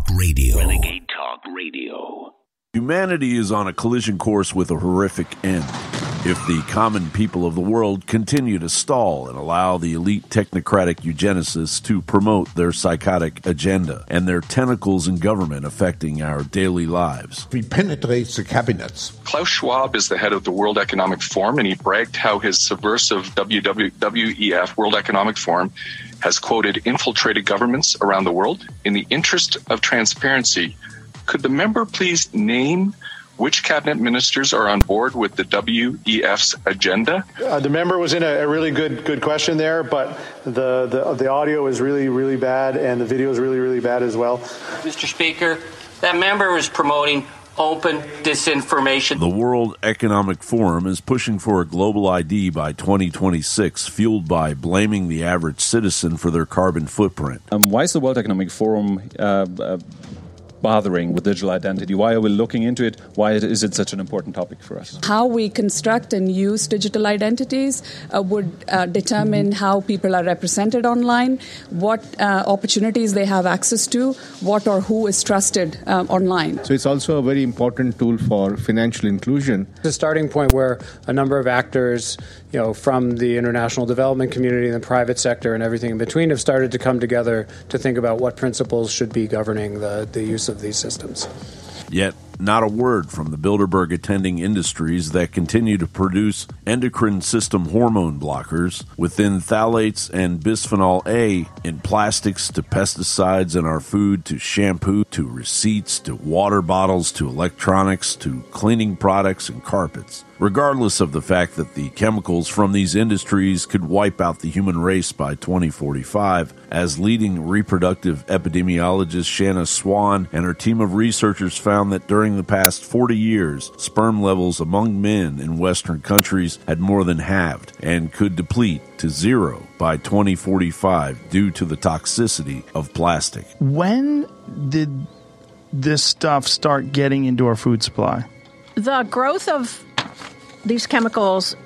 Talk Radio. Renegade Talk Radio. Humanity is on a collision course with a horrific end. If the common people of the world continue to stall and allow the elite technocratic eugenicists to promote their psychotic agenda and their tentacles in government affecting our daily lives. We penetrate the cabinets. Klaus Schwab is the head of the World Economic Forum, and he bragged how his subversive WEF, World Economic Forum, has quoted infiltrated governments around the world. In the interest of transparency, could the member please name which cabinet ministers are on board with the WEF's agenda? Uh, the member was in a, a, really good good question there, but the, the the audio is really really bad and the video is really really bad as well. Mr. Speaker, that member was promoting open disinformation. The World Economic Forum is pushing for a global ID by 2026, fueled by blaming the average citizen for their carbon footprint. Um, why is the World Economic Forum uh, uh, bothering with digital identity? Why are we looking into it? Why is it such an important topic for us? How we construct and use digital identities uh, would uh, determine how people are represented online, what uh, opportunities they have access to, what or who is trusted uh, online. So it's also a very important tool for financial inclusion. It's a starting point where a number of actors, you know, from the international development community and the private sector and everything in between have started to come together to think about what principles should be governing the, the use of these systems. Yet, not a word from the Bilderberg attending industries that continue to produce endocrine system hormone blockers within phthalates and bisphenol A in plastics to pesticides in our food to shampoo to receipts to water bottles to electronics to cleaning products and carpets regardless of the fact that the chemicals from these industries could wipe out the human race by 2045, as leading reproductive epidemiologist Shanna Swan and her team of researchers found that during the past 40 years, sperm levels among men in Western countries had more than halved and could deplete to zero by 2045 due to the toxicity of plastic. When did this stuff start getting into our food supply? The growth of these chemicals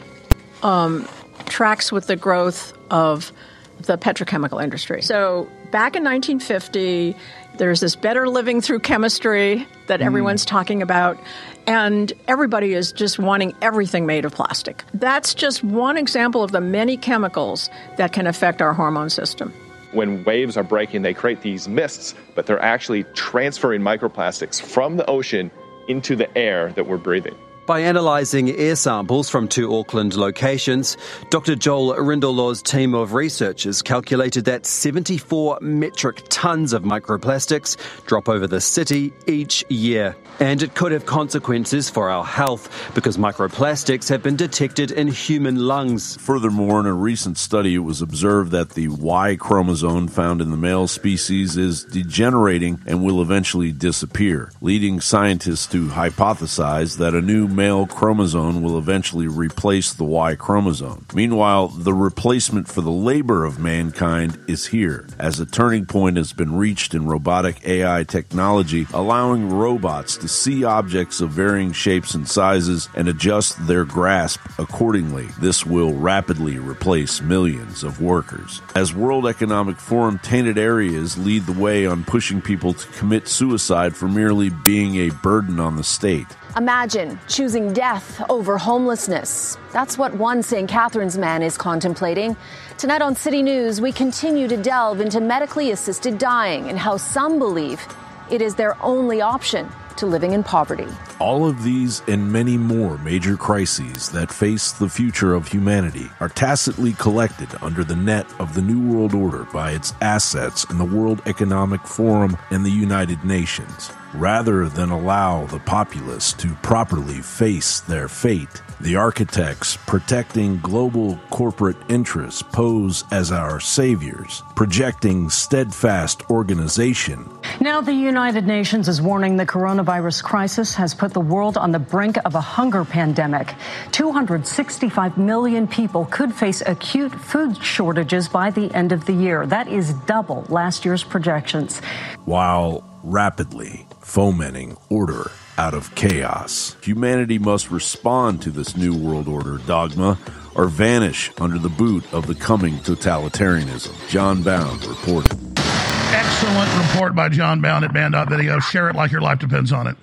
um, tracks with the growth of the petrochemical industry. So back in 1950, there's this better living through chemistry that mm. everyone's talking about, and everybody is just wanting everything made of plastic. That's just one example of the many chemicals that can affect our hormone system. When waves are breaking, they create these mists, but they're actually transferring microplastics from the ocean into the air that we're breathing. By analysing air samples from two Auckland locations, Dr. Joel Rindelaub's team of researchers calculated that 74 metric tonnes of microplastics drop over the city each year. And it could have consequences for our health because microplastics have been detected in human lungs. Furthermore, in a recent study, it was observed that the Y chromosome found in the male species is degenerating and will eventually disappear, leading scientists to hypothesize that a new male chromosome will eventually replace the Y chromosome. Meanwhile, the replacement for the labor of mankind is here, as a turning point has been reached in robotic AI technology, allowing robots to see objects of varying shapes and sizes and adjust their grasp accordingly. This will rapidly replace millions of workers. As World Economic Forum tainted areas lead the way on pushing people to commit suicide for merely being a burden on the state. Imagine choosing death over homelessness. That's what one St. Catharines man is contemplating. Tonight on City News, we continue to delve into medically assisted dying and how some believe it is their only option to living in poverty. All of these and many more major crises that face the future of humanity are tacitly collected under the net of the New World Order by its assets in the World Economic Forum and the United Nations. Rather than allow the populace to properly face their fate, the architects protecting global corporate interests pose as our saviors, projecting steadfast organization. Now, the United Nations is warning the coronavirus crisis has put the world on the brink of a hunger pandemic. 265 million people could face acute food shortages by the end of the year. That is double last year's projections. While rapidly fomenting order out of chaos. Humanity must respond to this new world order dogma or vanish under the boot of the coming totalitarianism. Jon Bowne reported. Excellent report by Jon Bowne at Banned.video. Share it like your life depends on it.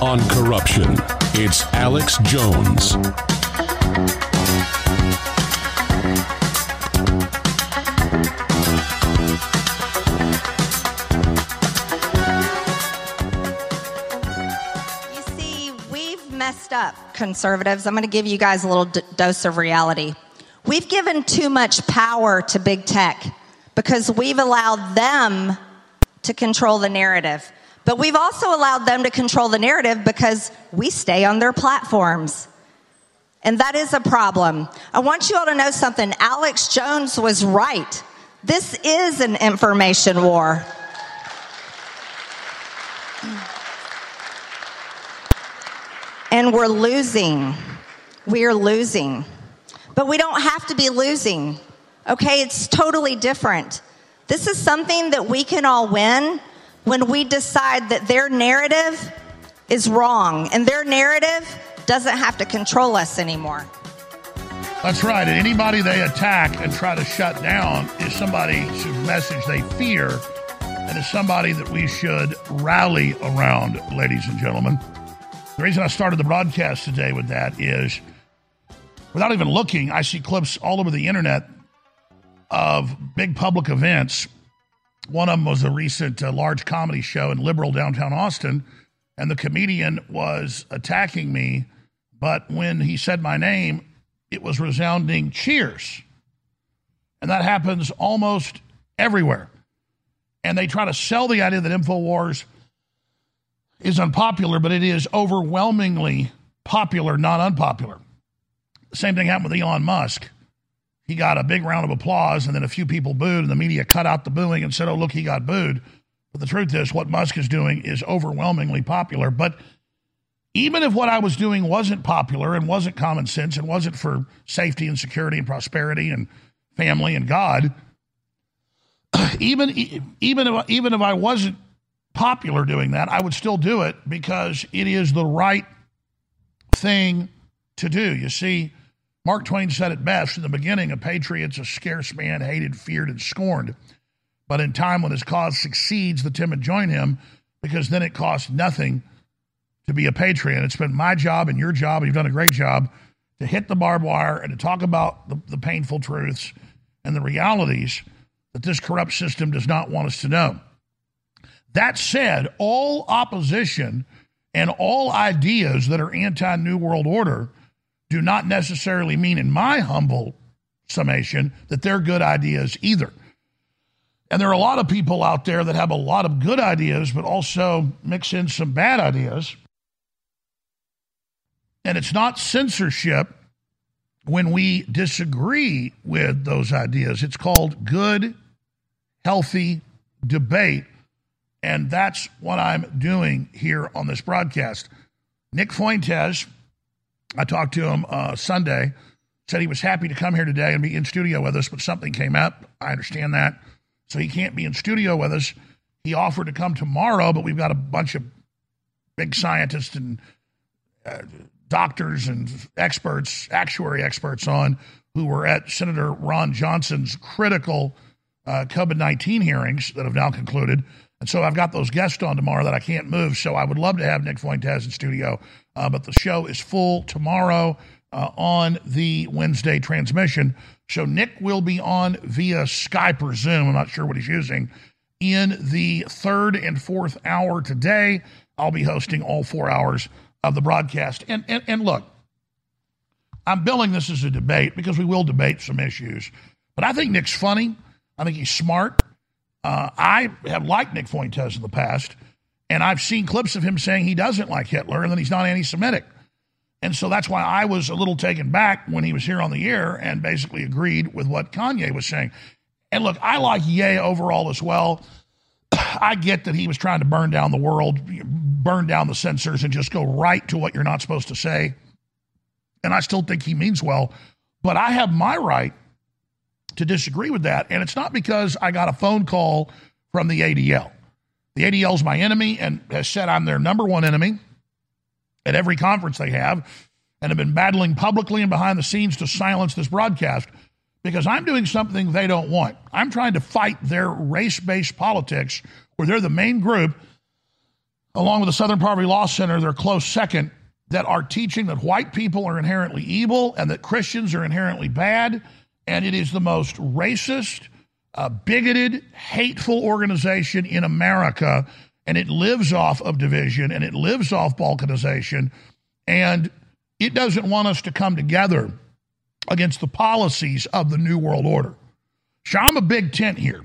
On corruption. It's Alex Jones. You see, we've messed up, conservatives. I'm going to give you guys a little d- dose of reality. We've given too much power to big tech because we've allowed them to control the narrative. But we've also allowed them to control the narrative because we stay on their platforms. And that is a problem. I want you all to know something. Alex Jones was right. This is an information war. And we're losing. We're losing. But we don't have to be losing. Okay? It's totally different. This is something that we can all win when we decide that their narrative is wrong and their narrative doesn't have to control us anymore. That's right. And anybody they attack and try to shut down is somebody whose message they fear and is somebody that we should rally around, ladies and gentlemen. The reason I started the broadcast today with that is without even looking, I see clips all over the internet of big public events. One of them was a recent uh, large comedy show in liberal downtown Austin, and the comedian was attacking me. But when he said my name, it was resounding cheers. And that happens almost everywhere. And they try to sell the idea that InfoWars is unpopular, but it is overwhelmingly popular, not unpopular. Same thing happened with Elon Musk. He got a big round of applause, and then a few people booed, and the media cut out the booing and said, oh, look, he got booed. But the truth is, what Musk is doing is overwhelmingly popular. But even if what I was doing wasn't popular and wasn't common sense and wasn't for safety and security and prosperity and family and God, even even if even if I wasn't popular doing that, I would still do it because it is the right thing to do. You see, Mark Twain said it best in the beginning: "A patriot's a scarce man, hated, feared, and scorned." But in time when his cause succeeds, the timid join him because then it costs nothing to be a patriot. It's been my job and your job, and you've done a great job to hit the barbed wire and to talk about the, the painful truths and the realities that this corrupt system does not want us to know. That said, all opposition and all ideas that are anti New World Order do not necessarily mean, in my humble summation, that they're good ideas either. And there are a lot of people out there that have a lot of good ideas, but also mix in some bad ideas. And it's not censorship when we disagree with those ideas. It's called good, healthy debate. And that's what I'm doing here on this broadcast. Nick Fuentes, I talked to him uh, Sunday, said he was happy to come here today and be in studio with us, but something came up. I understand that. So he can't be in studio with us. He offered to come tomorrow, but we've got a bunch of big scientists and uh, doctors and experts, actuary experts on who were at Senator Ron Johnson's critical uh, COVID 19 hearings that have now concluded. And so I've got those guests on tomorrow that I can't move. So I would love to have Nick Fuentes in studio, uh, but the show is full tomorrow uh, on the Wednesday transmission. So Nick will be on via Skype or Zoom. I'm not sure what he's using. In the third and fourth hour today, I'll be hosting all four hours of the broadcast. And, and, and look, I'm billing this as a debate because we will debate some issues. But I think Nick's funny. I think he's smart. Uh, I have liked Nick Fuentes in the past, and I've seen clips of him saying he doesn't like Hitler and that he's not anti Semitic. And so that's why I was a little taken back when he was here on the air and basically agreed with what Kanye was saying. And look, I like Ye overall as well. I get that he was trying to burn down the world, burn down the censors, and just go right to what you're not supposed to say. And I still think he means well, but I have my right to disagree with that. And it's not because I got a phone call from the ADL. The ADL's my enemy and has said I'm their number one enemy at every conference they have and have been battling publicly and behind the scenes to silence this broadcast because I'm doing something they don't want. I'm trying to fight their race based politics where they're the main group, along with the Southern Poverty Law Center, they're close second, that are teaching that white people are inherently evil and that Christians are inherently bad. And it is the most racist, uh, bigoted, hateful organization in America. And it lives off of division and it lives off balkanization. And it doesn't want us to come together against the policies of the New World Order. So I'm a big tent here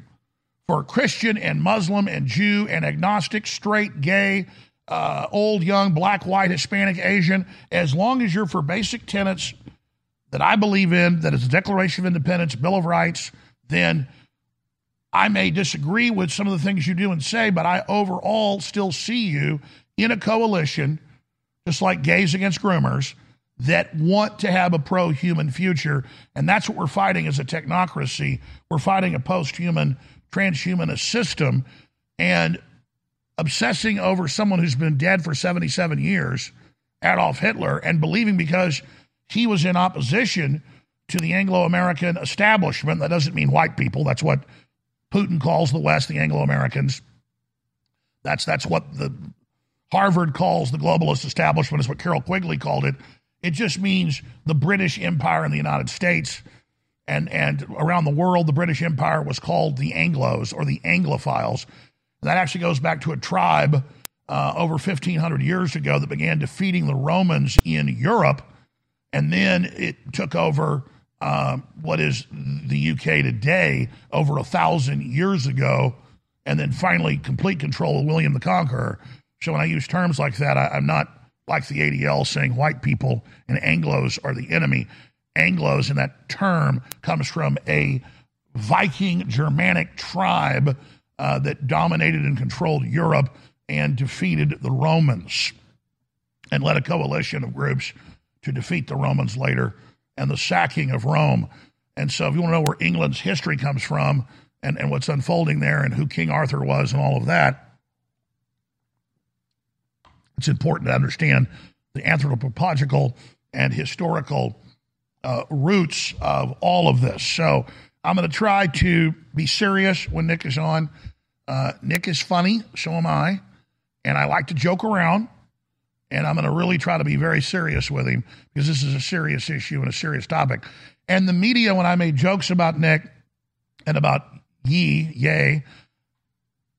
for Christian and Muslim and Jew and agnostic, straight, gay, uh, old, young, black, white, Hispanic, Asian, as long as you're for basic tenets that I believe in, that is the Declaration of Independence, Bill of Rights, then I may disagree with some of the things you do and say, but I overall still see you in a coalition, just like gays against groomers, that want to have a pro human future. And that's what we're fighting as a technocracy. We're fighting a post human, transhumanist system. And obsessing over someone who's been dead for 77 years, Adolf Hitler, and believing because he was in opposition to the Anglo American establishment, that doesn't mean white people. That's what Putin calls the West, the Anglo Americans. That's, that's what the Harvard calls the globalist establishment, is what Carroll Quigley called it. It just means the British Empire in the United States and, and around the world, the British Empire was called the Anglos or the Anglophiles. And that actually goes back to a tribe uh, over 1,500 years ago that began defeating the Romans in Europe. And then it took over um, what is the UK today over a thousand years ago. And then finally, complete control of William the Conqueror. So when I use terms like that, I, I'm not like the ADL saying white people and Anglos are the enemy. Anglos in that term comes from a Viking Germanic tribe uh, that dominated and controlled Europe and defeated the Romans and led a coalition of groups to defeat the Romans later and the sacking of Rome. And so, if you want to know where England's history comes from and, and what's unfolding there and who King Arthur was and all of that, it's important to understand the anthropological and historical uh, roots of all of this. So I'm going to try to be serious when Nick is on. Uh, Nick is funny, so am I, and I like to joke around. And I'm going to really try to be very serious with him because this is a serious issue and a serious topic. And the media, when I made jokes about Nick and about Ye, Yay,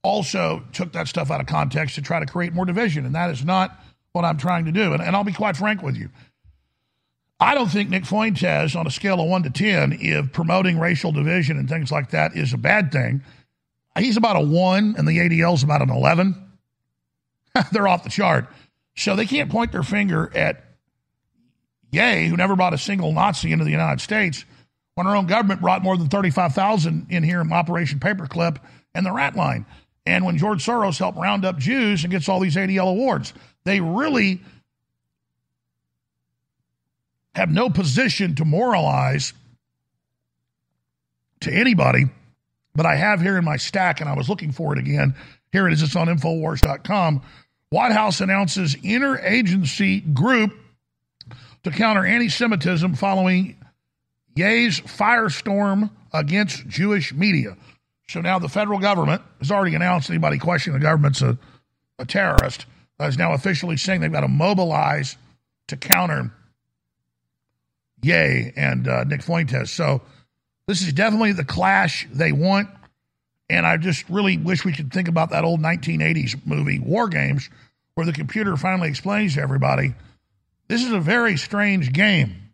also took that stuff out of context to try to create more division. And that is not what I'm trying to do. And, and I'll be quite frank with you. I don't think Nick Fuentes, on a scale of one to 10, if promoting racial division and things like that is a bad thing, he's about a one, and the ADL's about an 11. They're off the chart. So they can't point their finger at Ye, who never brought a single Nazi into the United States, when our own government brought more than 35,000 in here in Operation Paperclip and the Rat Line. And when George Soros helped round up Jews and gets all these ADL awards, they really have no position to moralize to anybody. But I have here in my stack, and I was looking for it again. Here it is. It's on Infowars.com. White House announces interagency group to counter anti Semitism following Ye's firestorm against Jewish media. So now the federal government has already announced anybody questioning the government's a, a terrorist is now officially saying they've got to mobilize to counter Ye and uh, Nick Fuentes. So this is definitely the clash they want. And I just really wish we could think about that old 1980s movie, War Games, where the computer finally explains to everybody this is a very strange game.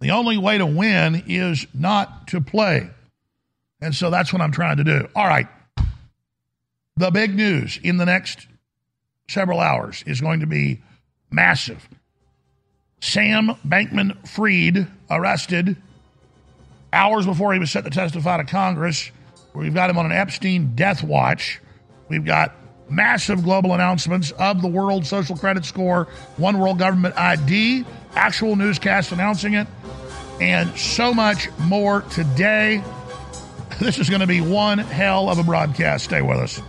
The only way to win is not to play. And so that's what I'm trying to do. All right. The big news in the next several hours is going to be massive. Sam Bankman Fried arrested hours before he was set to testify to Congress. We've got him on an Epstein death watch. We've got massive global announcements of the World Social Credit Score, One World Government ID, actual newscasts announcing it, and so much more today. This is going to be one hell of a broadcast. Stay with us.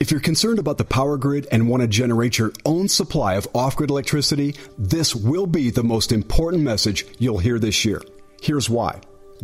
If you're concerned about the power grid and want to generate your own supply of off grid electricity, this will be the most important message you'll hear this year. Here's why.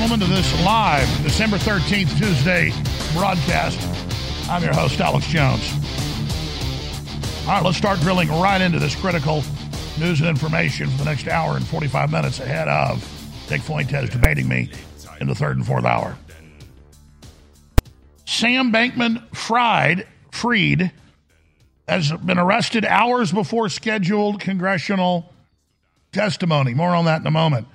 Gentlemen, to this live December 13th, Tuesday broadcast. I'm your host, Alex Jones. All right, let's start drilling right into this critical news and information for the next hour and 45 minutes ahead of Dick Fuentes debating me in the third and fourth hour. Sam Bankman Fried, Freed has been arrested hours before scheduled congressional testimony. More on that in a moment.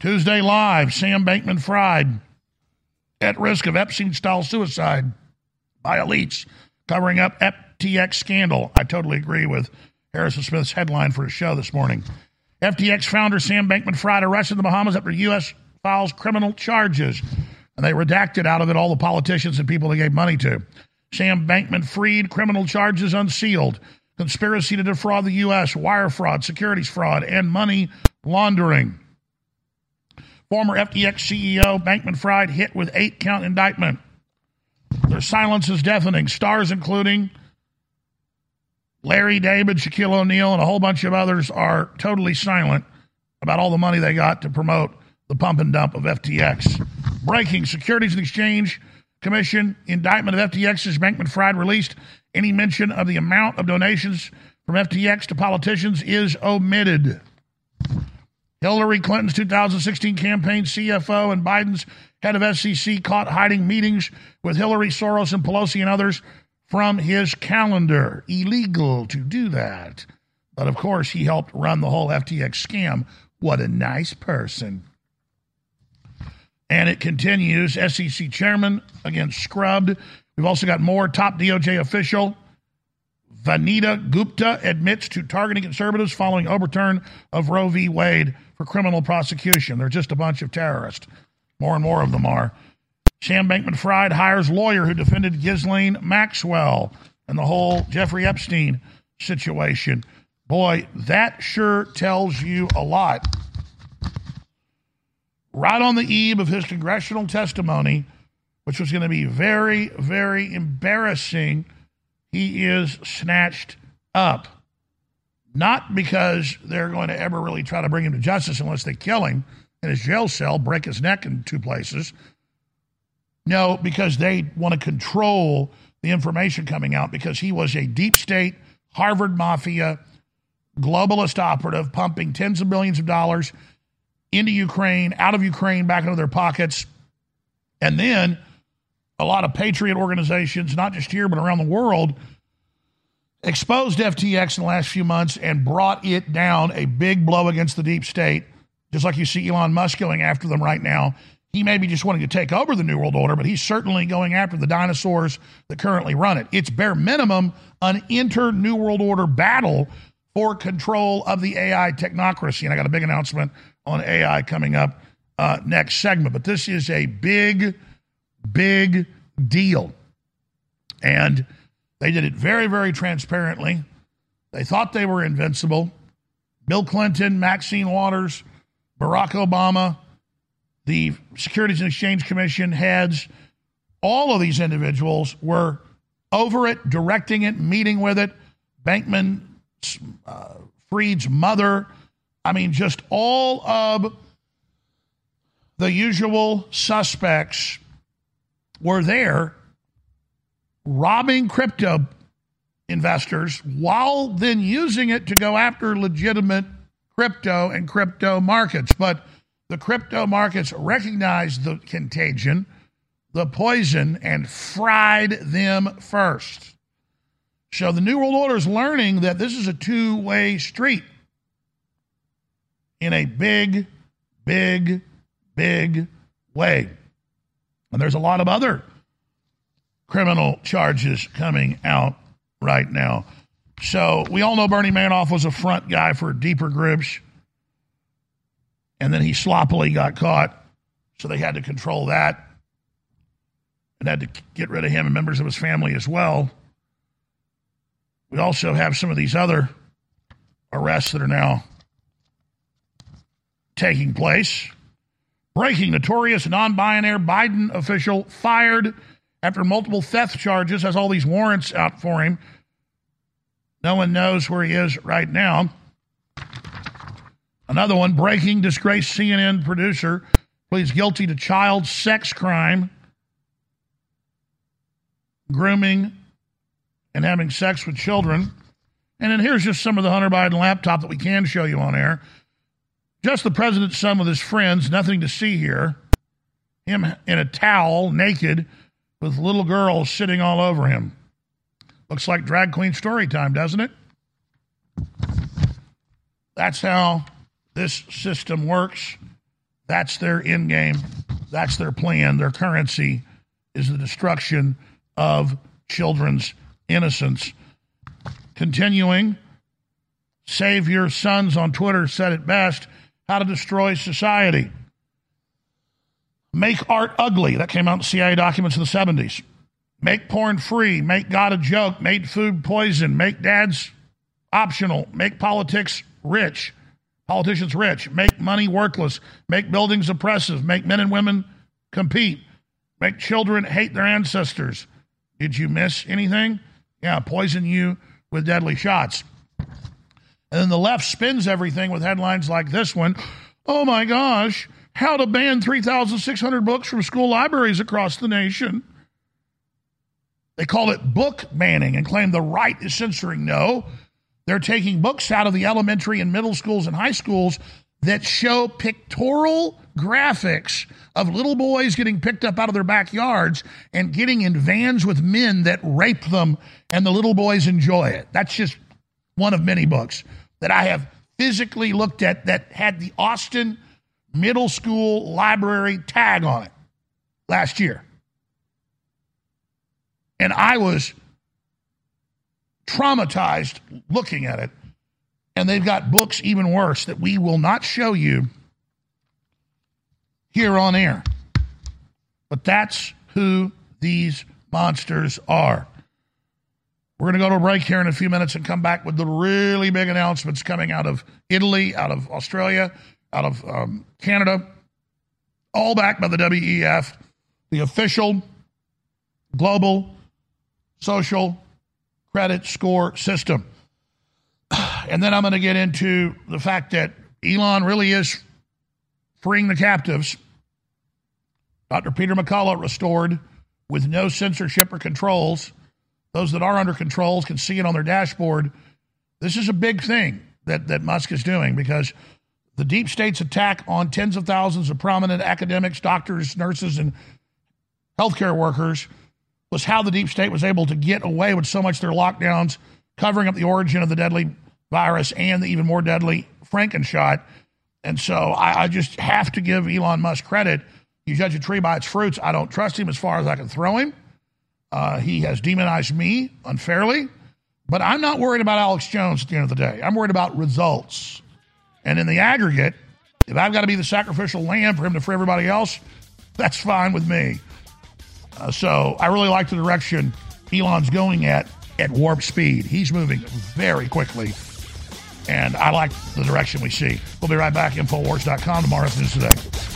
Tuesday Live, Sam Bankman Fried at risk of Epstein style suicide by elites covering up FTX scandal. I totally agree with Harrison Smith's headline for his show this morning. FTX founder Sam Bankman Fried arrested in the Bahamas after U.S. files criminal charges. And they redacted out of it all the politicians and people they gave money to. Sam Bankman freed, criminal charges unsealed, conspiracy to defraud the U.S., wire fraud, securities fraud, and money laundering. Former FTX CEO Bankman Fried hit with eight count indictment. Their silence is deafening. Stars, including Larry David, Shaquille O'Neal, and a whole bunch of others, are totally silent about all the money they got to promote the pump and dump of FTX. Breaking Securities and Exchange Commission indictment of FTX's Bankman Fried released. Any mention of the amount of donations from FTX to politicians is omitted. Hillary Clinton's 2016 campaign CFO and Biden's head of SEC caught hiding meetings with Hillary, Soros, and Pelosi and others from his calendar. Illegal to do that. But of course, he helped run the whole FTX scam. What a nice person. And it continues. SEC chairman again scrubbed. We've also got more top DOJ official. Vanita Gupta admits to targeting conservatives following overturn of Roe v. Wade for criminal prosecution. They're just a bunch of terrorists. More and more of them are. Sam Bankman Fried hires lawyer who defended Ghislaine Maxwell and the whole Jeffrey Epstein situation. Boy, that sure tells you a lot. Right on the eve of his congressional testimony, which was going to be very, very embarrassing, he is snatched up. Not because they're going to ever really try to bring him to justice unless they kill him in his jail cell, break his neck in two places. No, because they want to control the information coming out because he was a deep state, Harvard mafia, globalist operative pumping tens of billions of dollars into Ukraine, out of Ukraine, back into their pockets. And then a lot of patriot organizations, not just here, but around the world, exposed FTX in the last few months and brought it down a big blow against the deep state, just like you see Elon Musk going after them right now. He may be just wanting to take over the New World Order, but he's certainly going after the dinosaurs that currently run it. It's bare minimum an inter New World Order battle for control of the AI technocracy. And I got a big announcement on AI coming up uh, next segment. But this is a big, big deal. And they did it very, very transparently. They thought they were invincible. Bill Clinton, Maxine Waters, Barack Obama, the Securities and Exchange Commission heads, all of these individuals were over it, directing it, meeting with it. Bankman uh, Fried's mother. I mean, just all of the usual suspects were there robbing crypto investors while then using it to go after legitimate crypto and crypto markets. But the crypto markets recognized the contagion, the poison, and fried them first. So the New World Order is learning that this is a two way street in a big, big, big way. And there's a lot of other criminal charges coming out right now. So we all know Bernie Madoff was a front guy for deeper groups. And then he sloppily got caught. So they had to control that and had to get rid of him and members of his family as well. We also have some of these other arrests that are now taking place. Breaking notorious non binary Biden official fired after multiple theft charges, has all these warrants out for him. No one knows where he is right now. Another one breaking disgraced CNN producer pleads guilty to child sex crime, grooming, and having sex with children. And then here's just some of the Hunter Biden laptop that we can show you on air. Just the president's son with his friends, nothing to see here. Him in a towel, naked, with little girls sitting all over him. Looks like drag queen story time, doesn't it? That's how this system works. That's their end game. That's their plan. Their currency is the destruction of children's innocence. Continuing, Save Your Sons on Twitter said it best how to destroy society. Make art ugly. That came out in CIA documents in the 70s. Make porn free. Make God a joke. Make food poison. Make dads optional. Make politics rich. Politicians rich. Make money worthless. Make buildings oppressive. Make men and women compete. Make children hate their ancestors. Did you miss anything? Yeah, poison you with deadly shots. And then the left spins everything with headlines like this one Oh my gosh, how to ban 3,600 books from school libraries across the nation. They call it book banning and claim the right is censoring. No, they're taking books out of the elementary and middle schools and high schools that show pictorial graphics of little boys getting picked up out of their backyards and getting in vans with men that rape them, and the little boys enjoy it. That's just one of many books that I have physically looked at that had the Austin middle school library tag on it last year. And I was traumatized looking at it. And they've got books even worse that we will not show you here on air. But that's who these monsters are. We're going to go to a break here in a few minutes and come back with the really big announcements coming out of Italy, out of Australia, out of um, Canada, all backed by the WEF, the official global social credit score system. And then I'm going to get into the fact that Elon really is freeing the captives. Dr. Peter McCullough restored with no censorship or controls. Those that are under controls can see it on their dashboard. This is a big thing that, that Musk is doing because the deep state's attack on tens of thousands of prominent academics, doctors, nurses, and healthcare workers was how the deep state was able to get away with so much their lockdowns, covering up the origin of the deadly virus and the even more deadly Frankenshot. And so I, I just have to give Elon Musk credit. You judge a tree by its fruits. I don't trust him as far as I can throw him. Uh, he has demonized me unfairly. But I'm not worried about Alex Jones at the end of the day. I'm worried about results. And in the aggregate, if I've got to be the sacrificial lamb for him to free everybody else, that's fine with me. Uh, so I really like the direction Elon's going at at warp speed. He's moving very quickly. And I like the direction we see. We'll be right back. Infowars.com tomorrow's news today.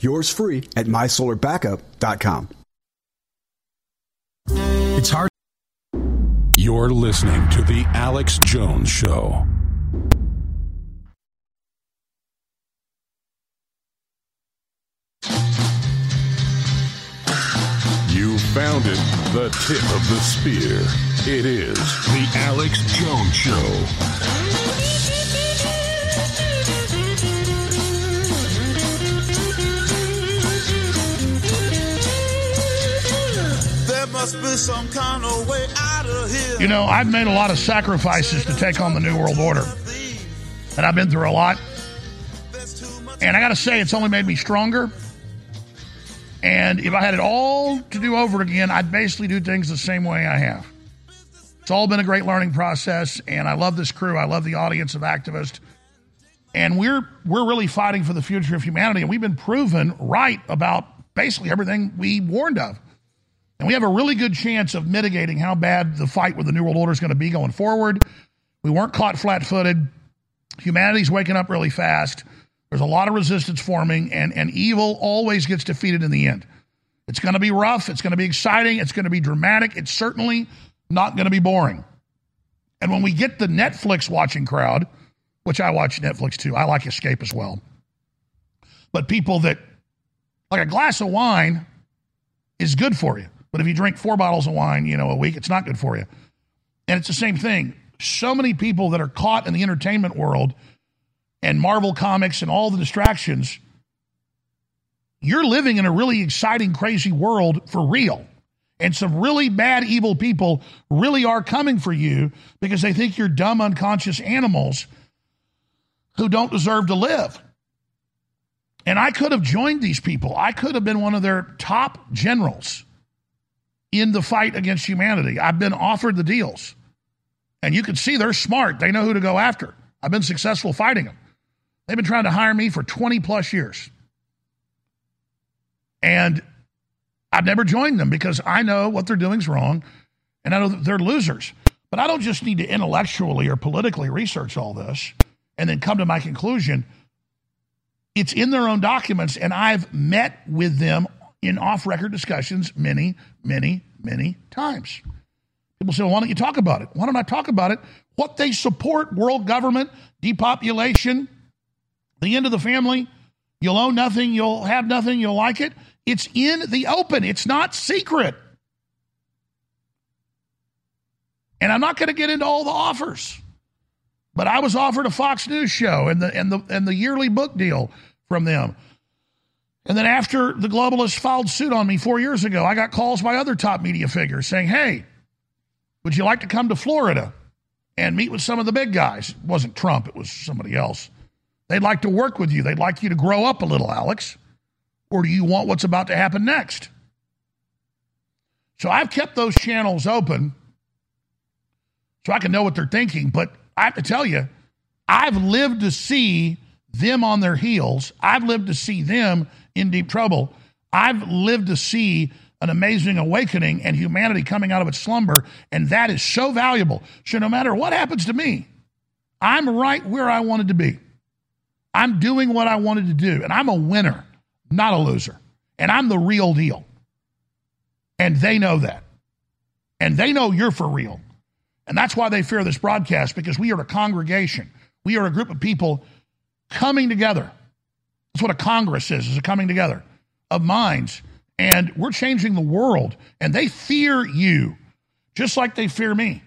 Yours free at mysolarbackup.com. It's hard. You're listening to The Alex Jones Show. You found it, the tip of the spear. It is The Alex Jones Show. Must be some kind of way out of here. You know, I've made a lot of sacrifices to take on the New World Order. And I've been through a lot. And I got to say, it's only made me stronger. And if I had it all to do over again, I'd basically do things the same way I have. It's all been a great learning process, and I love this crew. I love the audience of activists. And we're we're really fighting for the future of humanity, and we've been proven right about basically everything we warned of. And we have a really good chance of mitigating how bad the fight with the New World Order is going to be going forward. We weren't caught flat footed. Humanity's waking up really fast. There's a lot of resistance forming, and, and evil always gets defeated in the end. It's going to be rough. It's going to be exciting. It's going to be dramatic. It's certainly not going to be boring. And when we get the Netflix watching crowd, which I watch Netflix too, I like Escape as well. But people that, like a glass of wine is good for you. But if you drink four bottles of wine, you know, a week, it's not good for you. And it's the same thing. So many people that are caught in the entertainment world and Marvel comics and all the distractions, you're living in a really exciting, crazy world for real. And some really bad, evil people really are coming for you because they think you're dumb, unconscious animals who don't deserve to live. And I could have joined these people. I could have been one of their top generals in the fight against humanity. I've been offered the deals. And you can see they're smart. They know who to go after. I've been successful fighting them. They've been trying to hire me for 20 plus years. And I've never joined them because I know what they're doing is wrong and I know they're losers. But I don't just need to intellectually or politically research all this and then come to my conclusion. It's in their own documents, and I've met with them in off record discussions many, many, many times. People say, well, why don't you talk about it? Why don't I talk about it? What they support world government, depopulation, the end of the family. You'll own nothing, you'll have nothing, you'll like it. It's in the open, it's not secret. And I'm not going to get into all the offers. But I was offered a Fox News show and the and the and the yearly book deal from them. And then after the globalists filed suit on me 4 years ago, I got calls by other top media figures saying, "Hey, Would you like to come to Florida and meet with some of the big guys? It wasn't Trump, it was somebody else. They'd like to work with you. They'd like you to grow up a little, Alex. Or do you want what's about to happen next? So I've kept those channels open so I can know what they're thinking. But I have to tell you, I've lived to see them on their heels. I've lived to see them in deep trouble. I've lived to see an amazing awakening and humanity coming out of its slumber. And that is so valuable. So no matter what happens to me, I'm right where I wanted to be. I'm doing what I wanted to do. And I'm a winner, not a loser. And I'm the real deal. And they know that. And they know you're for real. And that's why they fear this broadcast because we are a congregation. We are a group of people coming together. That's what a Congress is, is a coming together of minds. And we're changing the world. And they fear you just like they fear me.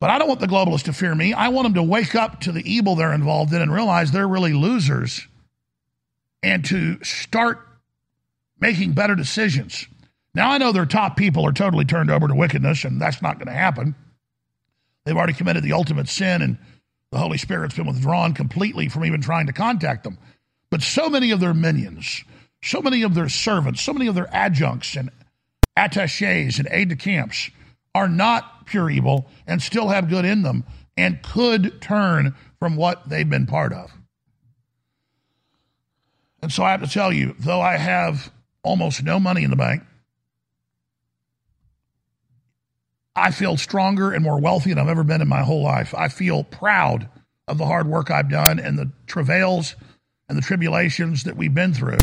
But I don't want the globalists to fear me. I want them to wake up to the evil they're involved in and realize they're really losers and to start making better decisions. Now, I know their top people are totally turned over to wickedness, and that's not going to happen. They've already committed the ultimate sin, and the Holy Spirit's been withdrawn completely from even trying to contact them. But so many of their minions, so many of their servants, so many of their adjuncts and attaches and aide de camps are not pure evil and still have good in them and could turn from what they've been part of. And so I have to tell you, though I have almost no money in the bank, I feel stronger and more wealthy than I've ever been in my whole life. I feel proud of the hard work I've done and the travails and the tribulations that we've been through.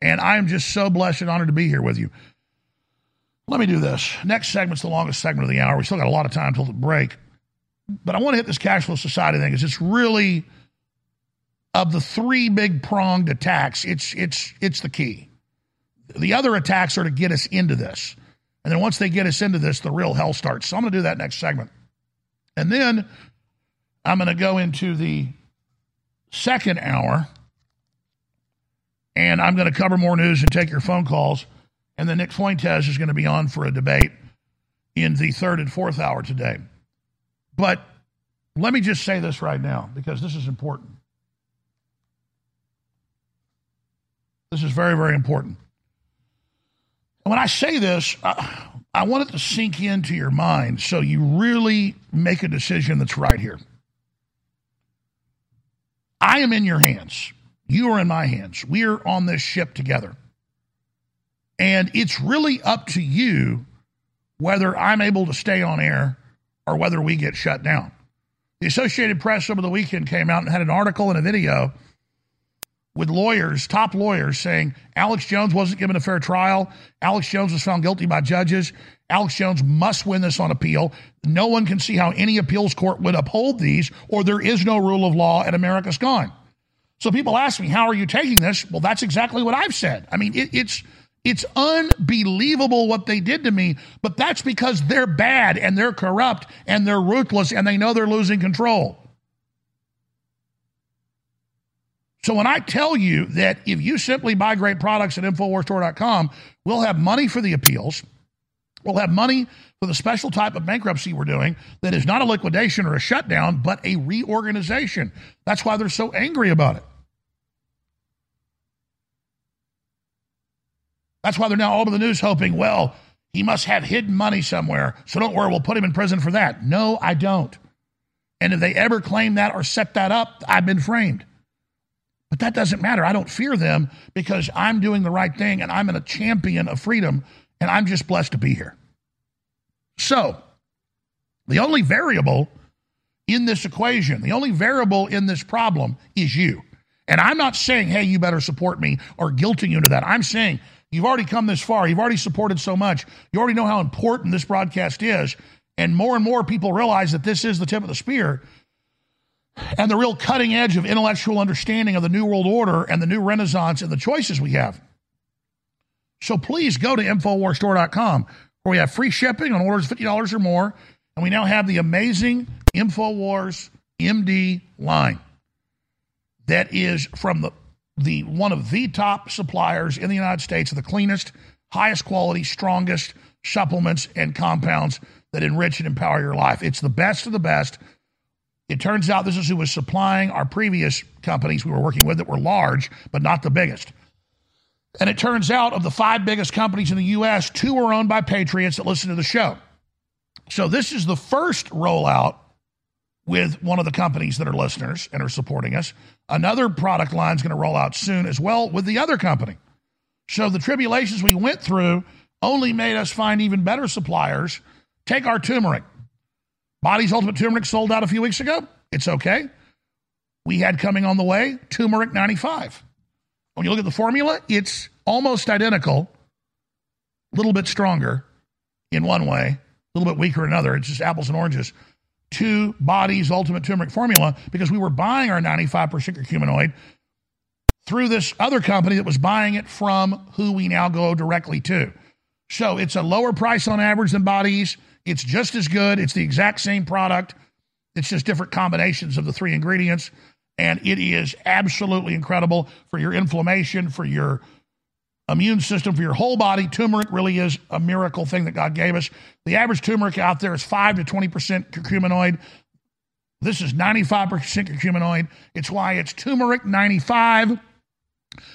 And I am just so blessed and honored to be here with you. Let me do this. Next segment's the longest segment of the hour. We still got a lot of time till the break. But I want to hit this cashless society thing because it's really of the three big pronged attacks, it's it's it's the key. The other attacks are to get us into this. And then once they get us into this, the real hell starts. So I'm going to do that next segment. And then I'm going to go into the second hour and I'm going to cover more news and take your phone calls. And then Nick Fuentes is going to be on for a debate in the third and fourth hour today. But let me just say this right now because this is important. This is very, very important. And when I say this, I, I want it to sink into your mind so you really make a decision that's right here. I am in your hands. You are in my hands. We are on this ship together. And it's really up to you whether I'm able to stay on air or whether we get shut down. The Associated Press over the weekend came out and had an article and a video with lawyers, top lawyers, saying Alex Jones wasn't given a fair trial. Alex Jones was found guilty by judges. Alex Jones must win this on appeal. No one can see how any appeals court would uphold these, or there is no rule of law and America's gone. So people ask me, how are you taking this? Well, that's exactly what I've said. I mean, it, it's it's unbelievable what they did to me, but that's because they're bad and they're corrupt and they're ruthless and they know they're losing control. So when I tell you that if you simply buy great products at InfoWarsStore.com, we'll have money for the appeals. We'll have money for the special type of bankruptcy we're doing that is not a liquidation or a shutdown, but a reorganization. That's why they're so angry about it. That's why they're now all over the news hoping, well, he must have hidden money somewhere. So don't worry, we'll put him in prison for that. No, I don't. And if they ever claim that or set that up, I've been framed. But that doesn't matter. I don't fear them because I'm doing the right thing and I'm a champion of freedom and I'm just blessed to be here. So, the only variable in this equation, the only variable in this problem is you. And I'm not saying, hey, you better support me or guilting you into that. I'm saying you've already come this far. You've already supported so much. You already know how important this broadcast is. And more and more people realize that this is the tip of the spear and the real cutting edge of intellectual understanding of the New World Order and the new Renaissance and the choices we have. So please go to InfoWarsStore.com where we have free shipping on orders $50 or more. And we now have the amazing InfoWars MD line that is from the, the one of the top suppliers in the United States of the cleanest, highest quality, strongest supplements and compounds that enrich and empower your life. It's the best of the best. It turns out this is who was supplying our previous companies we were working with that were large, but not the biggest. And it turns out of the five biggest companies in the U.S., two are owned by patriots that listen to the show. So this is the first rollout with one of the companies that are listeners and are supporting us. Another product line is going to roll out soon as well with the other company. So the tribulations we went through only made us find even better suppliers. Take our turmeric. Body's Ultimate Turmeric sold out a few weeks ago. It's okay. We had coming on the way Turmeric 95. When you look at the formula, it's almost identical, a little bit stronger in one way, a little bit weaker in another. It's just apples and oranges. To Body's Ultimate Turmeric formula because we were buying our 95% curcuminoid through this other company that was buying it from who we now go directly to. So it's a lower price on average than Body's. It's just as good. It's the exact same product. It's just different combinations of the three ingredients. And it is absolutely incredible for your inflammation, for your immune system, for your whole body. Turmeric really is a miracle thing that God gave us. The average turmeric out there is 5 to 20% curcuminoid. This is 95% curcuminoid. It's why it's turmeric 95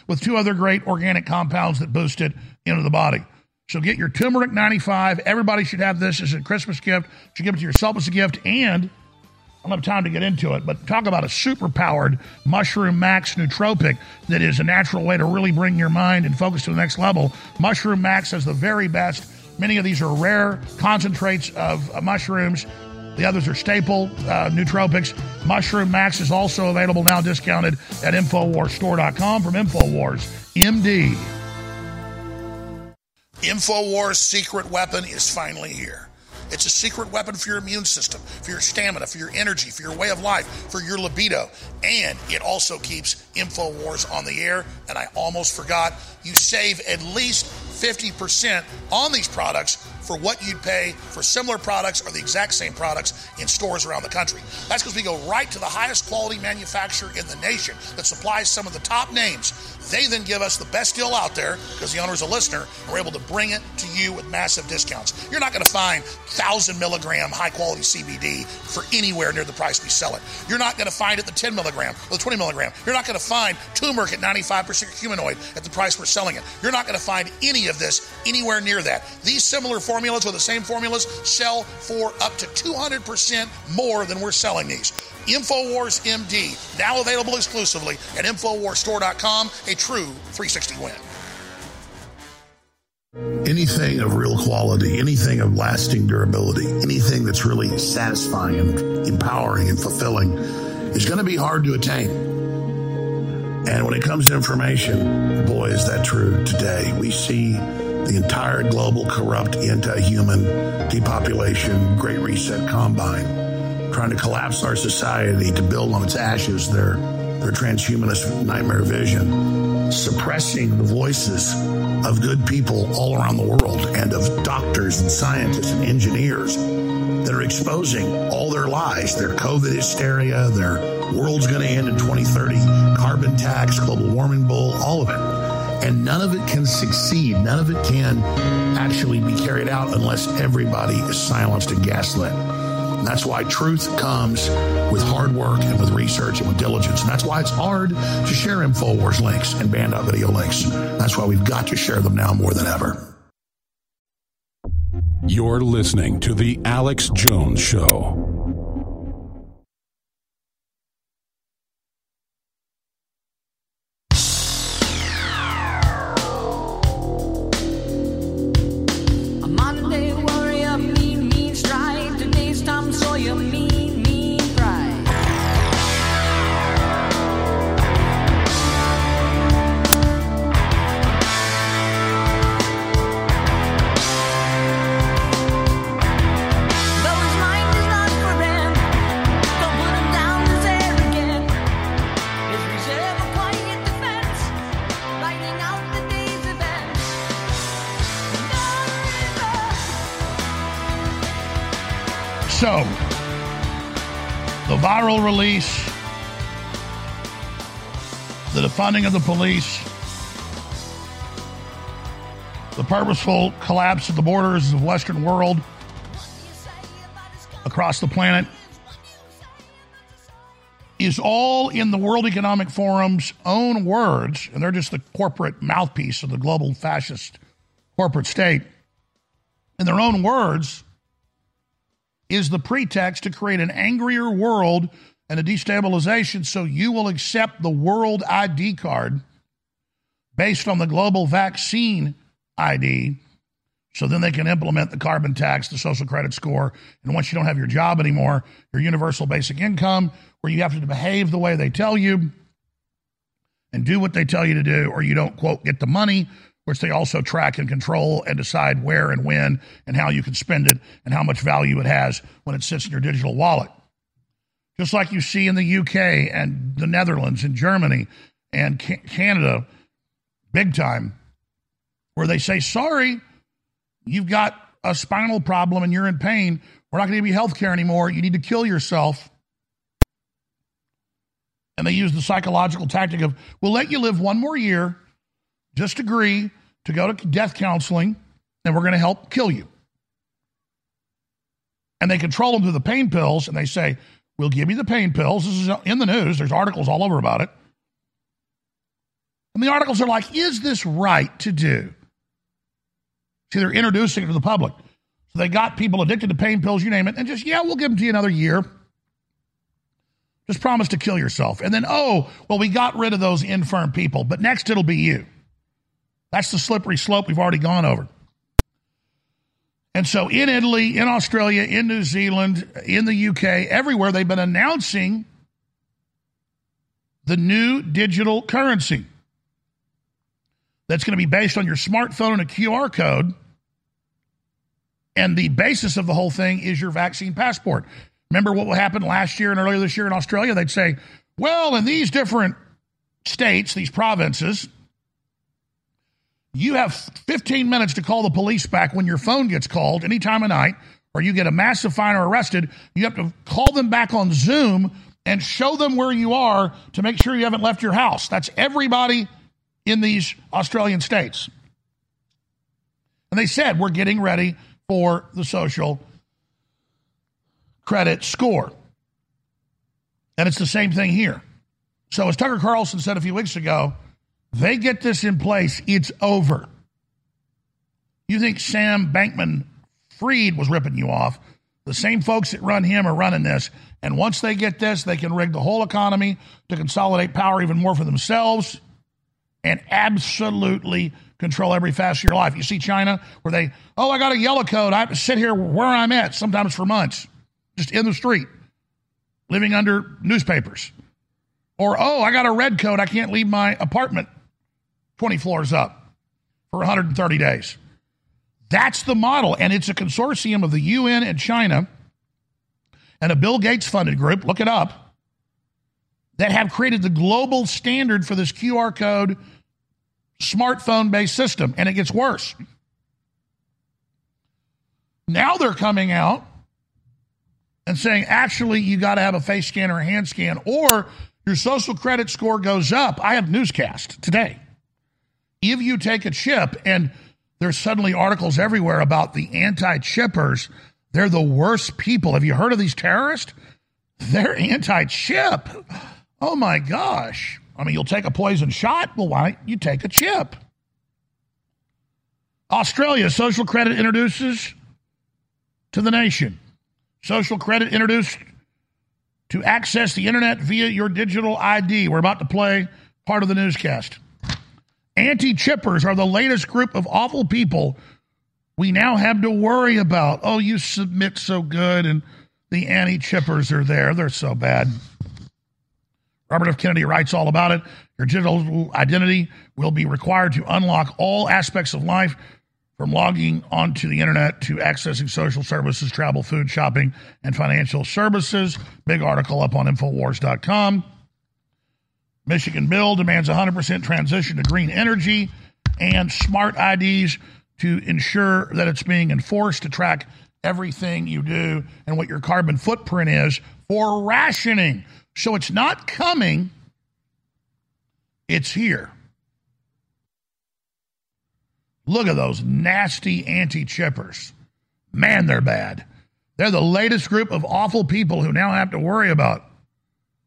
with two other great organic compounds that boost it into the body. So get your turmeric 95. Everybody should have this as a Christmas gift. You should give it to yourself as a gift. And I don't have time to get into it, but talk about a super powered Mushroom Max nootropic that is a natural way to really bring your mind and focus to the next level. Mushroom Max has the very best. Many of these are rare concentrates of uh, mushrooms. The others are staple uh, nootropics. Mushroom Max is also available now, discounted at InfoWarsStore.com from InfoWars MD. InfoWars secret weapon is finally here. It's a secret weapon for your immune system, for your stamina, for your energy, for your way of life, for your libido. And it also keeps InfoWars on the air. And I almost forgot, you save at least 50% on these products for what you'd pay for similar products or the exact same products in stores around the country. That's because we go right to the highest quality manufacturer in the nation that supplies some of the top names. They then give us the best deal out there because the owner is a listener and we're able to bring it to you with massive discounts. You're not going to find 1,000 milligram high quality CBD for anywhere near the price we sell it. You're not going to find it the 10 milligram or the 20 milligram. You're not going to find turmeric at 95% curcuminoid at the price we're selling it. You're not going to find any of this anywhere near that. These similar formulas or the same formulas sell for up to 200% more than we're selling these. InfoWars MD, now available exclusively at InfoWarsStore.com, a true 360 win. Anything of real quality, anything of lasting durability, anything that's really satisfying and empowering and fulfilling is going to be hard to attain. And when it comes to information, boy, is that true today. We see the entire global corrupt anti-human depopulation great reset combine trying to collapse our society to build on its ashes their their transhumanist nightmare vision suppressing the voices of good people all around the world and of doctors and scientists and engineers that are exposing all their lies their covid hysteria their world's going to end in 2030 carbon tax global warming bull all of it and none of it can succeed. None of it can actually be carried out unless everybody is silenced and gaslit. That's why truth comes with hard work and with research and with diligence. And that's why it's hard to share InfoWars links and Banned.video links. That's why we've got to share them now more than ever. You're listening to The Alex Jones Show. Release, the defunding of the police, the purposeful collapse of the borders of the Western world, across the planet is all in the World Economic Forum's own words, and they're just the corporate mouthpiece of the global fascist corporate state. In their own words, is the pretext to create an angrier world and a destabilization so you will accept the world ID card based on the global vaccine ID. So then they can implement the carbon tax, the social credit score, and once you don't have your job anymore, your universal basic income, where you have to behave the way they tell you and do what they tell you to do, or you don't, quote, get the money, which they also track and control and decide where and when and how you can spend it and how much value it has when it sits in your digital wallet. Just like you see in the UK and the Netherlands and Germany and Canada, big time, where they say, sorry, you've got a spinal problem and you're in pain. We're not going to give you health care anymore. You need to kill yourself. And they use the psychological tactic of, we'll let you live one more year, just agree to go to death counseling, and we're going to help kill you. And they control them through the pain pills, and they say, we'll give you the pain pills. This is in the news. There's articles all over about it. And the articles are like, is this right to do? See, they're introducing it to the public. So they got people addicted to pain pills, you name it, and just, yeah, we'll give them to you another year. Just promise to kill yourself. And then, oh, well, we got rid of those infirm people, but next it'll be you. That's the slippery slope we've already gone over. And so in Italy, in Australia, in New Zealand, in the UK, everywhere, they've been announcing the new digital currency that's going to be based on your smartphone and a QR code. And the basis of the whole thing is your vaccine passport. Remember what happened last year and earlier this year in Australia? They'd say, well, in these different states, these provinces, you have 15 minutes to call the police back when your phone gets called any time of night, or you get a massive fine or arrested. You have to call them back on Zoom and show them where you are to make sure you haven't left your house. That's everybody in these Australian states. And they said, we're getting ready for the social credit score. And it's the same thing here. So, as Tucker Carlson said a few weeks ago, they get this in place, it's over. You think Sam Bankman Fried was ripping you off. The same folks that run him are running this. And once they get this, they can rig the whole economy to consolidate power even more for themselves and absolutely control every facet of your life. You see China, where they, oh, I got a yellow code. I have to sit here where I'm at, sometimes for months, just in the street, living under newspapers. Or, oh, I got a red code. I can't leave my apartment 20 floors up for 130 days. That's the model. And it's a consortium of the UN and China and a Bill Gates funded group, look it up, that have created the global standard for this QR code smartphone based system. And it gets worse. Now they're coming out and saying, actually, you got to have a face scan or a hand scan, or your social credit score goes up. I have newscast today. If you take a chip, and there's suddenly articles everywhere about the anti chippers, they're the worst people. Have you heard of these terrorists? They're anti chip. Oh my gosh. I mean, you'll take a poison shot. Well, why don't you take a chip? Australia, social credit introduces to the nation. Social credit introduced to access the internet via your digital ID. We're about to play part of the newscast. Anti chippers are the latest group of awful people we now have to worry about. Oh, you submit so good, and the anti chippers are there. They're so bad. Robert F. Kennedy writes all about it. Your digital identity will be required to unlock all aspects of life from logging onto the internet to accessing social services, travel, food, shopping, and financial services. Big article up on Infowars.com. Michigan bill demands 100% transition to green energy and smart IDs to ensure that it's being enforced to track everything you do and what your carbon footprint is for rationing. So it's not coming, it's here. Look at those nasty anti chippers. Man, they're bad. They're the latest group of awful people who now have to worry about.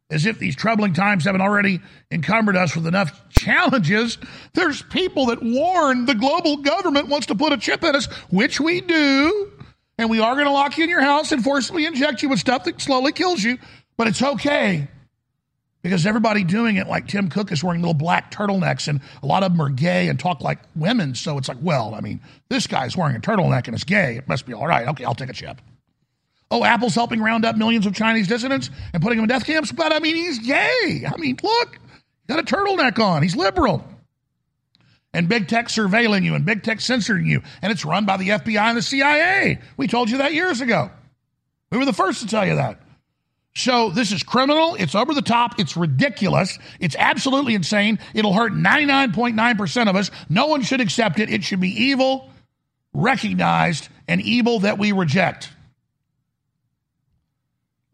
As if these troubling times haven't already encumbered us with enough challenges, there's people that warn the global government wants to put a chip in us, which we do, and we are going to lock you in your house and forcibly inject you with stuff that slowly kills you, but it's okay because everybody doing it, like Tim Cook is wearing little black turtlenecks, and a lot of them are gay and talk like women. So it's like, well, I mean, this guy's wearing a turtleneck and is gay. It must be all right. Okay, I'll take a chip. Oh, Apple's helping round up millions of Chinese dissidents and putting them in death camps, but I mean, he's gay. I mean, look, got a turtleneck on. He's liberal. And big tech surveilling you and big tech censoring you. And it's run by the FBI and the CIA. We told you that years ago. We were the first to tell you that. So this is criminal. It's over the top. It's ridiculous. It's absolutely insane. It'll hurt 99.9% of us. No one should accept it. It should be evil, recognized, and evil that we reject.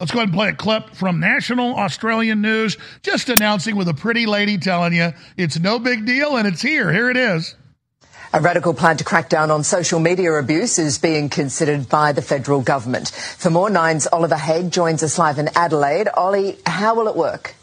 Let's go ahead and play a clip from National Australian News, just announcing with a pretty lady telling you it's no big deal and it's here. Here it is. A radical plan to crack down on social media abuse is being considered by the federal government. For more, Nine's Oliver Haig joins us live in Adelaide. Ollie, how will it work?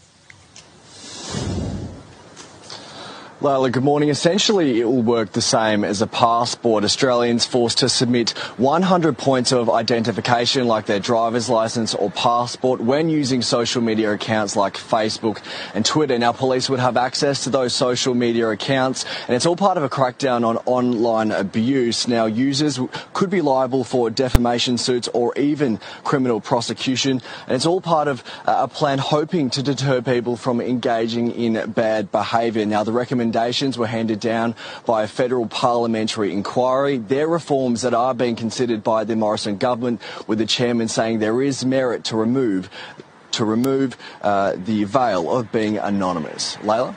Lila, good morning. Essentially, it will work the same as a passport. Australians forced to submit 100 points of identification, like their driver's license or passport, when using social media accounts like Facebook and Twitter. Now, police would have access to those social media accounts, and it's all part of a crackdown on online abuse. Now, users could be liable for defamation suits or even criminal prosecution, and it's all part of uh, a plan hoping to deter people from engaging in bad behaviour. Now, the recommendation recommendations were handed down by a federal parliamentary inquiry. They're reforms that are being considered by the Morrison government, with the chairman saying there is merit to remove to remove uh, the veil of being anonymous. Layla?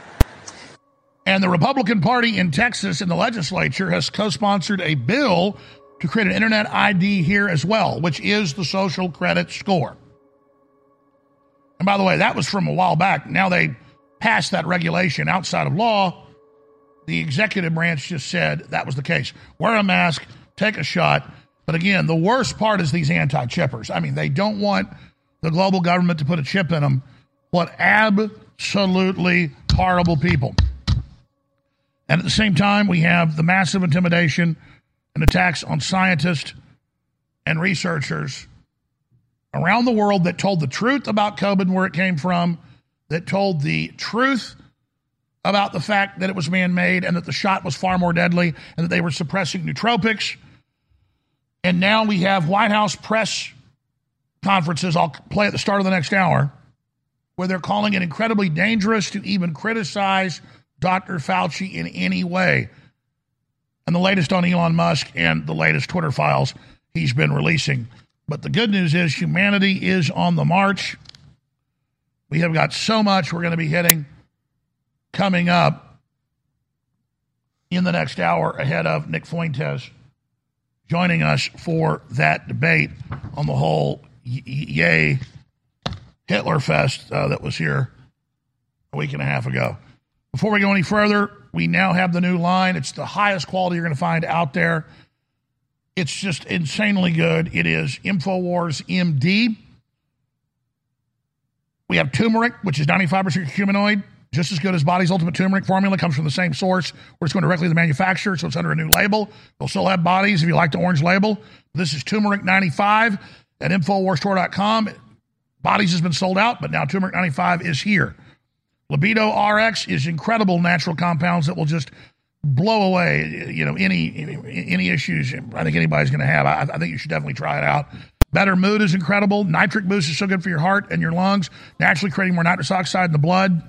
And the Republican Party in Texas in the legislature has co sponsored a bill to create an internet ID here as well, which is the social credit score. And by the way, that was from a while back. Now they passed that regulation outside of law. The executive branch just said that was the case. Wear a mask, take a shot. But again, the worst part is these anti chippers. I mean, they don't want the global government to put a chip in them. What absolutely horrible people. And at the same time, we have the massive intimidation and attacks on scientists and researchers around the world that told the truth about COVID and where it came from, that told the truth about the fact that it was man made and that the shot was far more deadly and that they were suppressing nootropics. And now we have White House press conferences, I'll play at the start of the next hour, where they're calling it incredibly dangerous to even criticize Dr. Fauci in any way. And the latest on Elon Musk and the latest Twitter files he's been releasing. But the good news is humanity is on the march. We have got so much we're going to be hitting coming up in the next hour ahead of Nick Fuentes joining us for that debate on the whole yay Hitler Fest uh, that was here a week and a half ago. Before we go any further, we now have the new line. It's the highest quality you're going to find out there. It's just insanely good. It is InfoWars MD. We have turmeric, which is 95% curcuminoid, just as good as Body's Ultimate Turmeric formula. Comes from the same source, where it's going directly to the manufacturer, so it's under a new label. We'll still have Bodies if you like the orange label. This is Turmeric 95 at InfoWarsStore.com. Bodies has been sold out, but now Turmeric 95 is here. Libido RX is incredible natural compounds that will just blow away, you know, any any issues I think anybody's going to have. I, I think you should definitely try it out. Better mood is incredible. Nitric boost is so good for your heart and your lungs, naturally creating more nitrous oxide in the blood.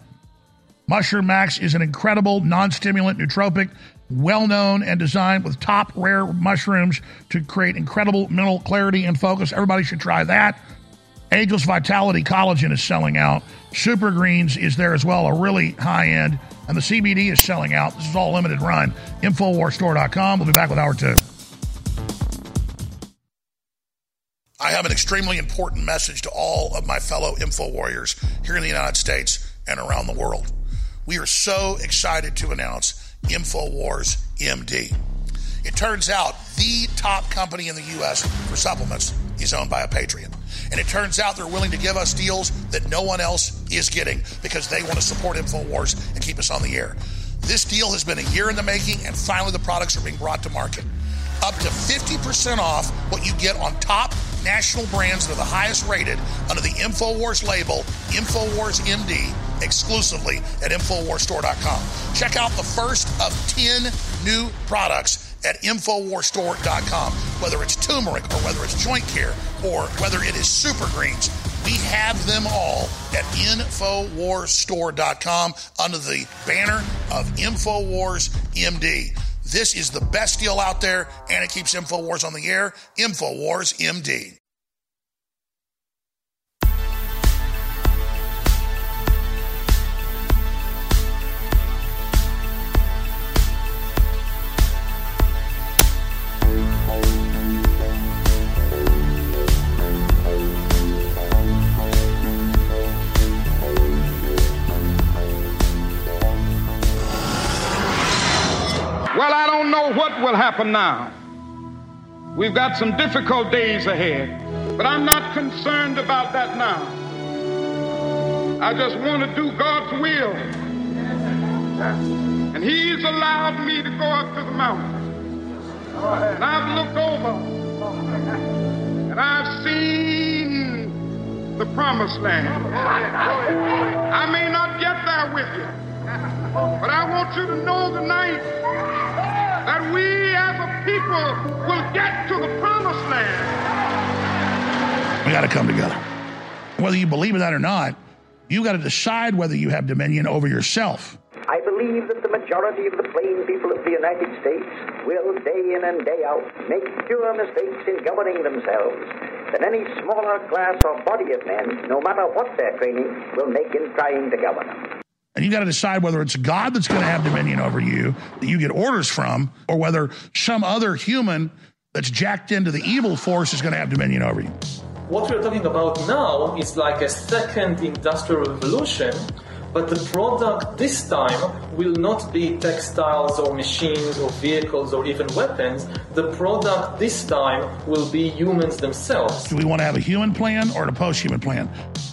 Mushroom Max is an incredible non-stimulant nootropic, well known and designed with top rare mushrooms to create incredible mental clarity and focus. Everybody should try that. Angel's Vitality Collagen is selling out. Super Greens is there as well, a really high end. And the CBD is selling out. This is all limited run. InfoWarsStore.com. We'll be back with hour two. I have an extremely important message to all of my fellow Info Warriors here in the United States and around the world. We are so excited to announce InfoWars MD. It turns out the top company in the U.S. for supplements is owned by a patriot. And it turns out they're willing to give us deals that no one else is getting because they want to support InfoWars and keep us on the air. This deal has been a year in the making, and finally the products are being brought to market. Up to 50% off what you get on top national brands that are the highest rated under the InfoWars label, InfoWars MD, exclusively at InfoWarsStore.com. Check out the first of 10 new products at InfoWarsStore.com. Whether it's turmeric or whether it's joint care or whether it is super greens, we have them all at InfoWarsStore.com under the banner of InfoWars MD. This is the best deal out there, and it keeps InfoWars on the air. InfoWars MD. What will happen now. We've got some difficult days ahead, but I'm not concerned about that now. I just want to do God's will. And He's allowed me to go up to the mountain. And I've looked over and I've seen the promised land. I may not get there with you, but I want you to know tonight that we as a people will get to the promised land. We got to come together. Whether you believe in that or not, you got to decide whether you have dominion over yourself. I believe that the majority of the plain people of the United States will, day in and day out, make fewer mistakes in governing themselves than any smaller class or body of men, no matter what their training, will make in trying to govern them. And you got to decide whether it's God that's going to have dominion over you, that you get orders from, or whether some other human that's jacked into the evil force is going to have dominion over you. What we're talking about now is like a second industrial revolution, but the product this time will not be textiles or machines or vehicles or even weapons. The product this time will be humans themselves. Do we want to have a human plan or a post-human plan?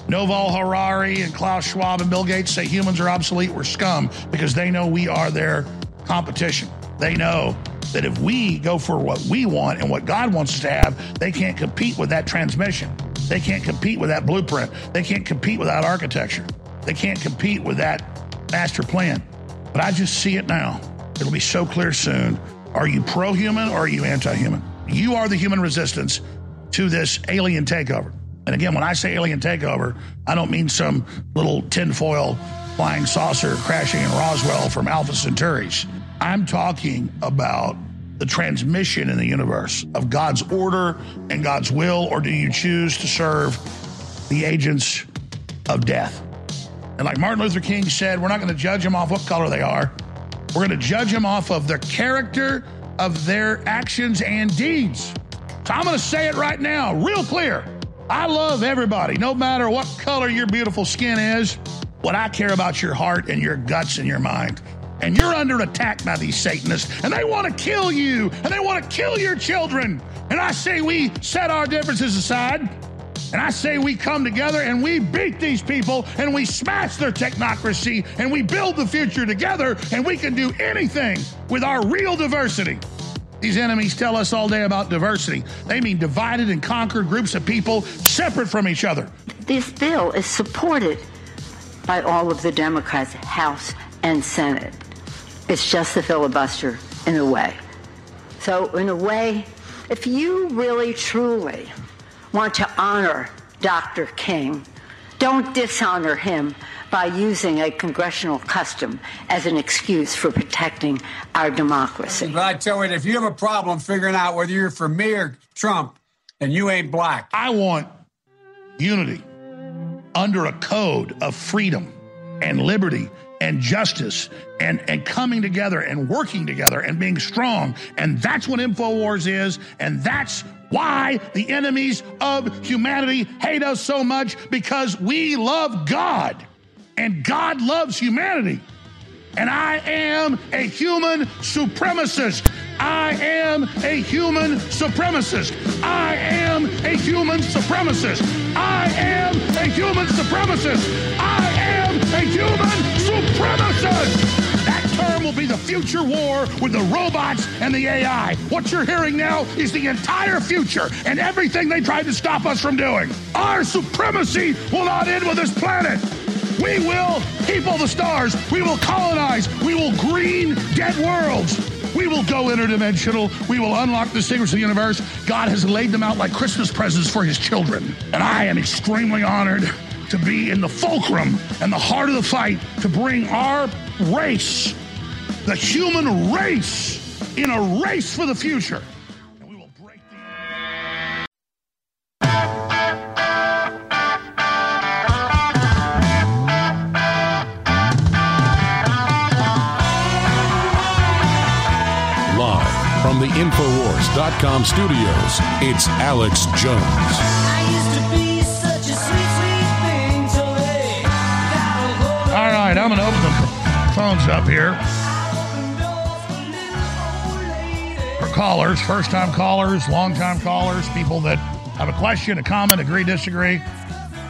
Yuval Harari and Klaus Schwab and Bill Gates say humans are obsolete, we're scum, because they know we are their competition. They know that if we go for what we want and what God wants us to have, they can't compete with that transmission. They can't compete with that blueprint. They can't compete with that architecture. They can't compete with that master plan. But I just see it now. It'll be so clear soon. Are you pro human or are you anti human? You are the human resistance to this alien takeover. And again, when I say alien takeover, I don't mean some little tinfoil flying saucer crashing in Roswell from Alpha Centauris. I'm talking about the transmission in the universe of God's order and God's will, or do you choose to serve the agents of death? And like Martin Luther King said, we're not going to judge them off what color they are. We're going to judge them off of the character of their actions and deeds. So I'm going to say it right now, real clear. I love everybody, no matter what color your beautiful skin is. What I care about your heart and your guts and your mind. And you're under attack by these Satanists, and they want to kill you, and they want to kill your children. And I say we set our differences aside, and I say we come together and we beat these people, and we smash their technocracy, and we build the future together, and we can do anything with our real diversity. These enemies tell us all day about diversity. They mean divided and conquered groups of people separate from each other. This bill is supported by all of the Democrats, House and Senate. It's just a filibuster in a way. So, in a way, if you really truly want to honor Dr. King, don't dishonor him by using a congressional custom as an excuse for protecting our democracy. But I tell you, if you have a problem figuring out whether you're for me or Trump, and you ain't black. I want unity under a code of freedom and liberty and justice and, and coming together and working together and being strong. And that's what InfoWars is. And that's why the enemies of humanity hate us so much because we love God and God loves humanity. And I am a human supremacist. I am a human supremacist. I am a human supremacist. I am a human supremacist. I am a human supremacist. Term will be the future war with the robots and the AI. What you're hearing now is the entire future and everything they tried to stop us from doing. Our supremacy will not end with this planet. We will people the stars. We will colonize. We will green dead worlds. We will go interdimensional. We will unlock the secrets of the universe. God has laid them out like Christmas presents for his children. And I am extremely honored to be in the fulcrum and the heart of the fight to bring our race, the human race, in a race for the future. Live from the Infowars.com studios, it's Alex Jones. All right, I'm going to open the phones up here for callers, first time callers, long time callers, people that have a question, a comment, agree, disagree.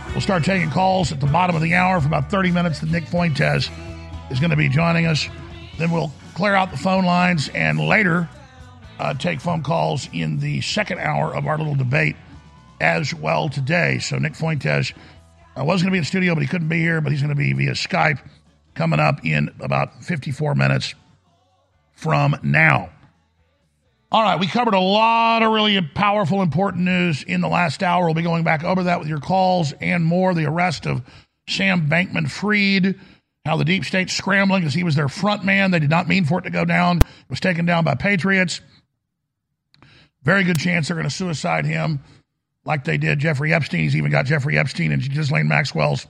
We'll start taking calls at the bottom of the hour for about 30 minutes. That Nick Fuentes is going to be joining us. Then we'll clear out the phone lines and later uh, take phone calls in the second hour of our little debate as well today. So Nick Fuentes uh, was going to be in studio, but he couldn't be here. But he's going to be via Skype coming up in about 54 minutes from now. All right, we covered a lot of really powerful, important news in the last hour. We'll be going back over that with your calls and more. The arrest of Sam Bankman Fried, how the deep state scrambling because he was their front man. They did not mean for it to go down. It was taken down by patriots. Very good chance they're going to suicide him like they did Jeffrey Epstein. He's even got Jeffrey Epstein and Ghislaine Maxwell's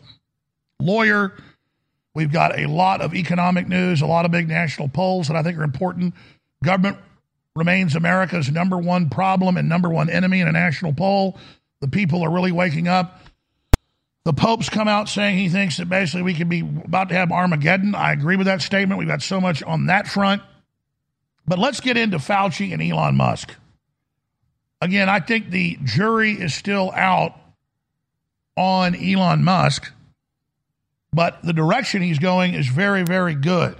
lawyer. We've got a lot of economic news, a lot of big national polls that I think are important. Government remains America's number one problem and number one enemy in a national poll. The people are really waking up. The Pope's come out saying he thinks that basically we could be about to have Armageddon. I agree with that statement. We've got so much on that front. But let's get into Fauci and Elon Musk. Again, I think the jury is still out on Elon Musk, but the direction he's going is very, very good.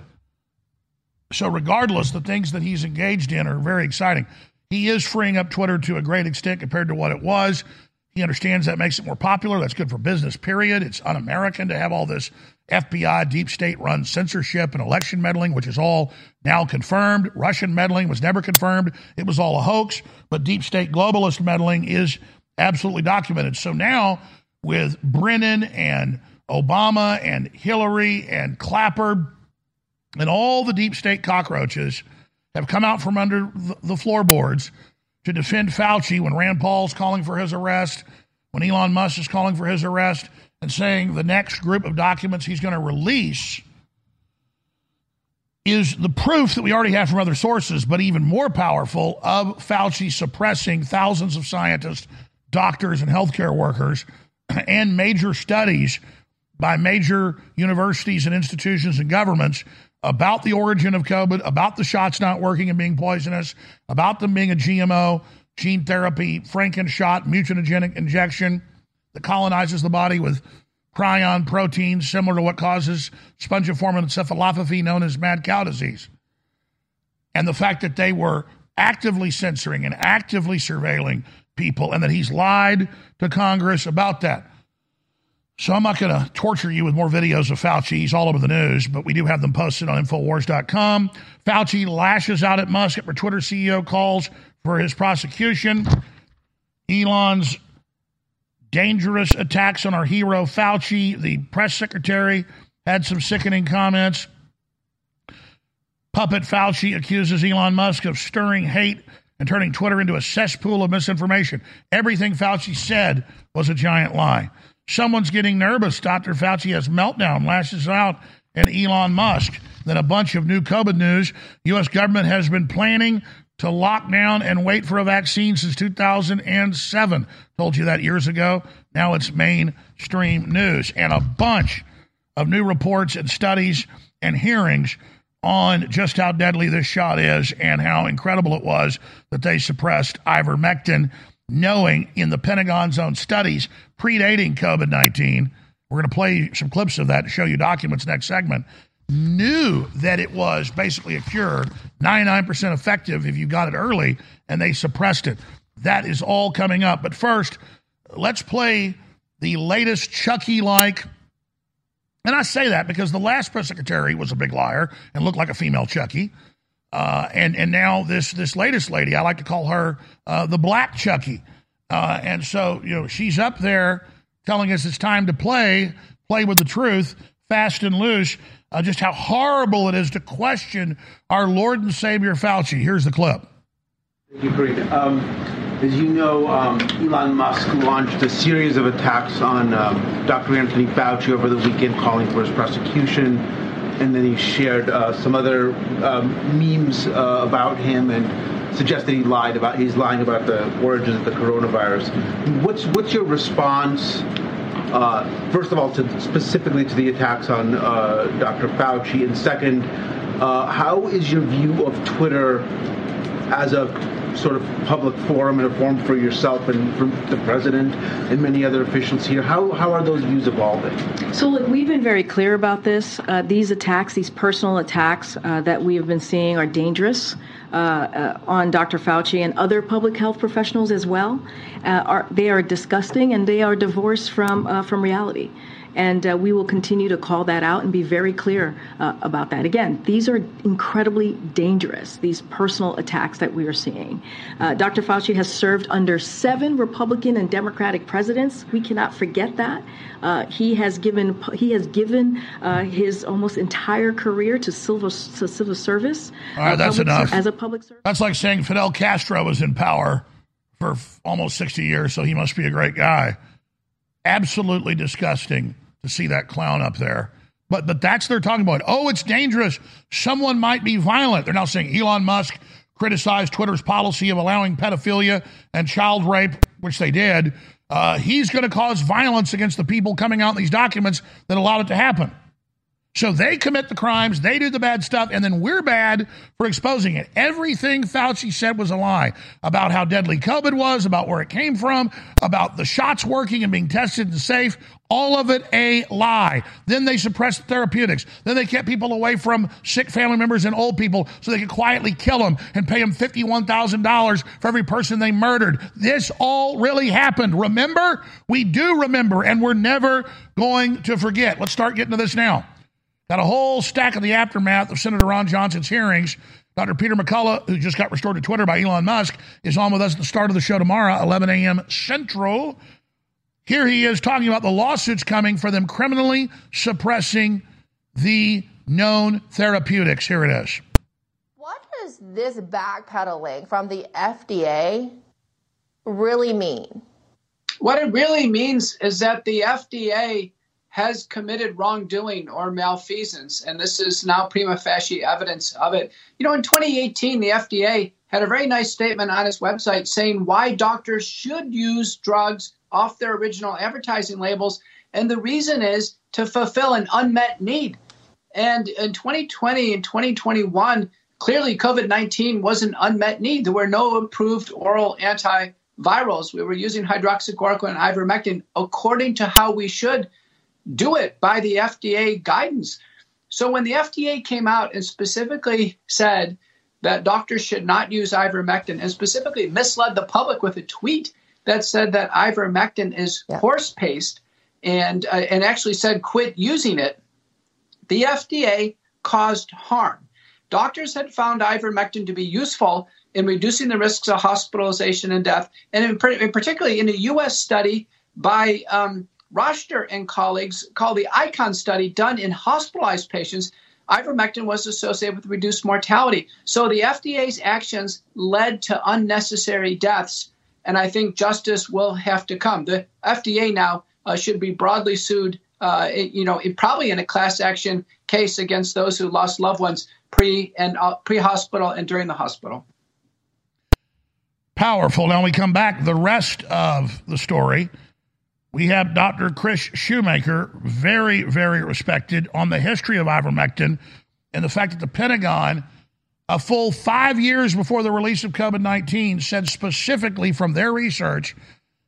So, regardless, the things that he's engaged in are very exciting. He is freeing up Twitter to a great extent compared to what it was. He understands that makes it more popular. That's good for business, period. It's un American to have all this FBI, deep state run censorship and election meddling, which is all now confirmed. Russian meddling was never confirmed. It was all a hoax. But deep state globalist meddling is absolutely documented. So now, with Brennan and Obama and Hillary and Clapper and all the deep state cockroaches have come out from under the- floorboards to defend Fauci when Rand Paul's calling for his arrest, when Elon Musk is calling for his arrest, and saying the next group of documents he's going to release is the proof that we already have from other sources, but even more powerful, of Fauci suppressing thousands of scientists, doctors, and healthcare workers, and major studies by major universities and institutions and governments about the origin of COVID, about the shots not working and being poisonous, about them being a GMO, gene therapy, Frankenshot, mutagenic injection that colonizes the body with prion proteins similar to what causes spongiform encephalopathy known as mad cow disease. And the fact that they were actively censoring and actively surveilling people and that he's lied to Congress about that. So I'm not going to torture you with more videos of Fauci. He's all over the news, but we do have them posted on Infowars.com. Fauci lashes out at Musk after Twitter CEO calls for his prosecution. Elon's dangerous attacks on our hero Fauci. The press secretary had some sickening comments. Puppet Fauci accuses Elon Musk of stirring hate and turning Twitter into a cesspool of misinformation. Everything Fauci said was a giant lie. Someone's getting nervous. Dr. Fauci has meltdown, lashes out at Elon Musk. Then a bunch of new COVID news. U.S. government has been planning to lock down and wait for a vaccine since 2007. Told you that years ago. Now it's mainstream news. And a bunch of new reports and studies and hearings on just how deadly this shot is and how incredible it was that they suppressed ivermectin, knowing in the Pentagon's own studies predating COVID 19, we're going to play some clips of that to show you documents next segment, knew that it was basically a cure, 99% effective if you got it early, and they suppressed it. That is all coming up. But first, let's play the latest Chucky like and I say that because the last press secretary was a big liar and looked like a female Chucky. Uh, and and now this this latest lady, I like to call her uh, the Black Chucky. Uh, and so you know she's up there telling us it's time to play, play with the truth, fast and loose. Uh, just how horrible it is to question our Lord and Savior Fauci. Here's the clip. Thank you, Karine. Um, as you know, um, Elon Musk launched a series of attacks on um, Dr. Anthony Fauci over the weekend, calling for his prosecution. And then he shared uh, some other um, memes uh, about him and suggested he lied about he's lying about the origins of the coronavirus. What's what's your response? Uh, first of all, to specifically to the attacks on uh, Dr. Fauci, and second, uh, how is your view of Twitter as a sort of public forum and a forum for yourself and for the president and many other officials here. How, how are those views evolving? So, look, we've been very clear about this. Uh, these attacks, these personal attacks uh, that we have been seeing, are dangerous. Uh, uh, on Dr. Fauci and other public health professionals as well, uh, are they are disgusting and they are divorced from uh, from reality. And uh, we will continue to call that out and be very clear uh, about that. Again, these are incredibly dangerous, these personal attacks that we are seeing. Uh, Dr. Fauci has served under seven Republican and Democratic presidents. We cannot forget that. Uh, he has given he has given uh, his almost entire career to civil to civil service. All right, that's public ser- enough. as a public servant. That's like saying Fidel Castro was in power for f- almost 60 years, so he must be a great guy. Absolutely disgusting to see that clown up there. But but that's they're talking about. Oh, it's dangerous. Someone might be violent. They're now saying Elon Musk criticized Twitter's policy of allowing pedophilia and child rape, which they did. Uh, he's going to cause violence against the people coming out in these documents that allowed it to happen. So they commit the crimes, they do the bad stuff, and then we're bad for exposing it. Everything Fauci said was a lie about how deadly COVID was, about where it came from, about the shots working and being tested and safe. All of it a lie. Then they suppressed therapeutics. Then they kept people away from sick family members and old people so they could quietly kill them and pay them $51,000 for every person they murdered. This all really happened. Remember? We do remember, and we're never going to forget. Let's start getting to this now. Got a whole stack of the aftermath of Senator Ron Johnson's hearings. Dr. Peter McCullough, who just got restored to Twitter by Elon Musk, is on with us at the start of the show tomorrow, 11 a.m. Central. Here he is talking about the lawsuits coming for them criminally suppressing the known therapeutics. Here it is. What does this backpedaling from the FDA really mean? What it really means is that the FDA has committed wrongdoing or malfeasance, and this is now prima facie evidence of it. You know, in 2018, the FDA had a very nice statement on its website saying why doctors should use drugs off their original advertising labels, and the reason is to fulfill an unmet need. And in 2020 and 2021, clearly COVID 19 was an unmet need. There were no approved oral antivirals. We were using hydroxychloroquine and ivermectin according to how we should do it by the FDA guidance. So when the FDA came out and specifically said that doctors should not use ivermectin and specifically misled the public with a tweet that said that ivermectin is horse paste and uh, and actually said quit using it, the FDA caused harm. Doctors had found ivermectin to be useful in reducing the risks of hospitalization and death, and in, in particularly in a U.S. study by um, Rajter and colleagues called the ICON study done in hospitalized patients, ivermectin was associated with reduced mortality. So the FDA's actions led to unnecessary deaths, and I think justice will have to come. The FDA now uh, should be broadly sued, uh, you know, probably in a class action case against those who lost loved ones pre and uh, pre-hospital and during the hospital. Powerful. Now we come back. The rest of the story. We have Dr. Chris Shoemaker, very, very respected on the history of ivermectin and the fact that the Pentagon, a full five years before the release of COVID 19, said specifically from their research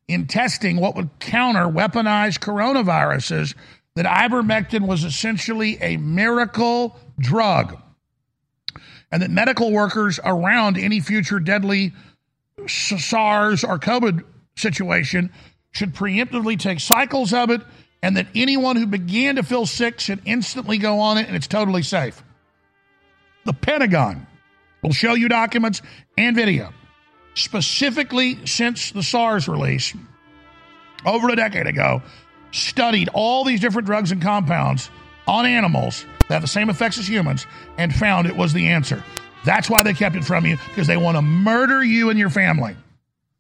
in testing what would counter weaponized coronaviruses that ivermectin was essentially a miracle drug and that medical workers around any future deadly SARS or COVID situation should preemptively take cycles of it, and that anyone who began to feel sick should instantly go on it and it's totally safe. The Pentagon will show you documents and video specifically since the SARS release over a decade ago, studied all these different drugs and compounds on animals that have the same effects as humans and found it was the answer. That's why they kept it from you because they want to murder you and your family.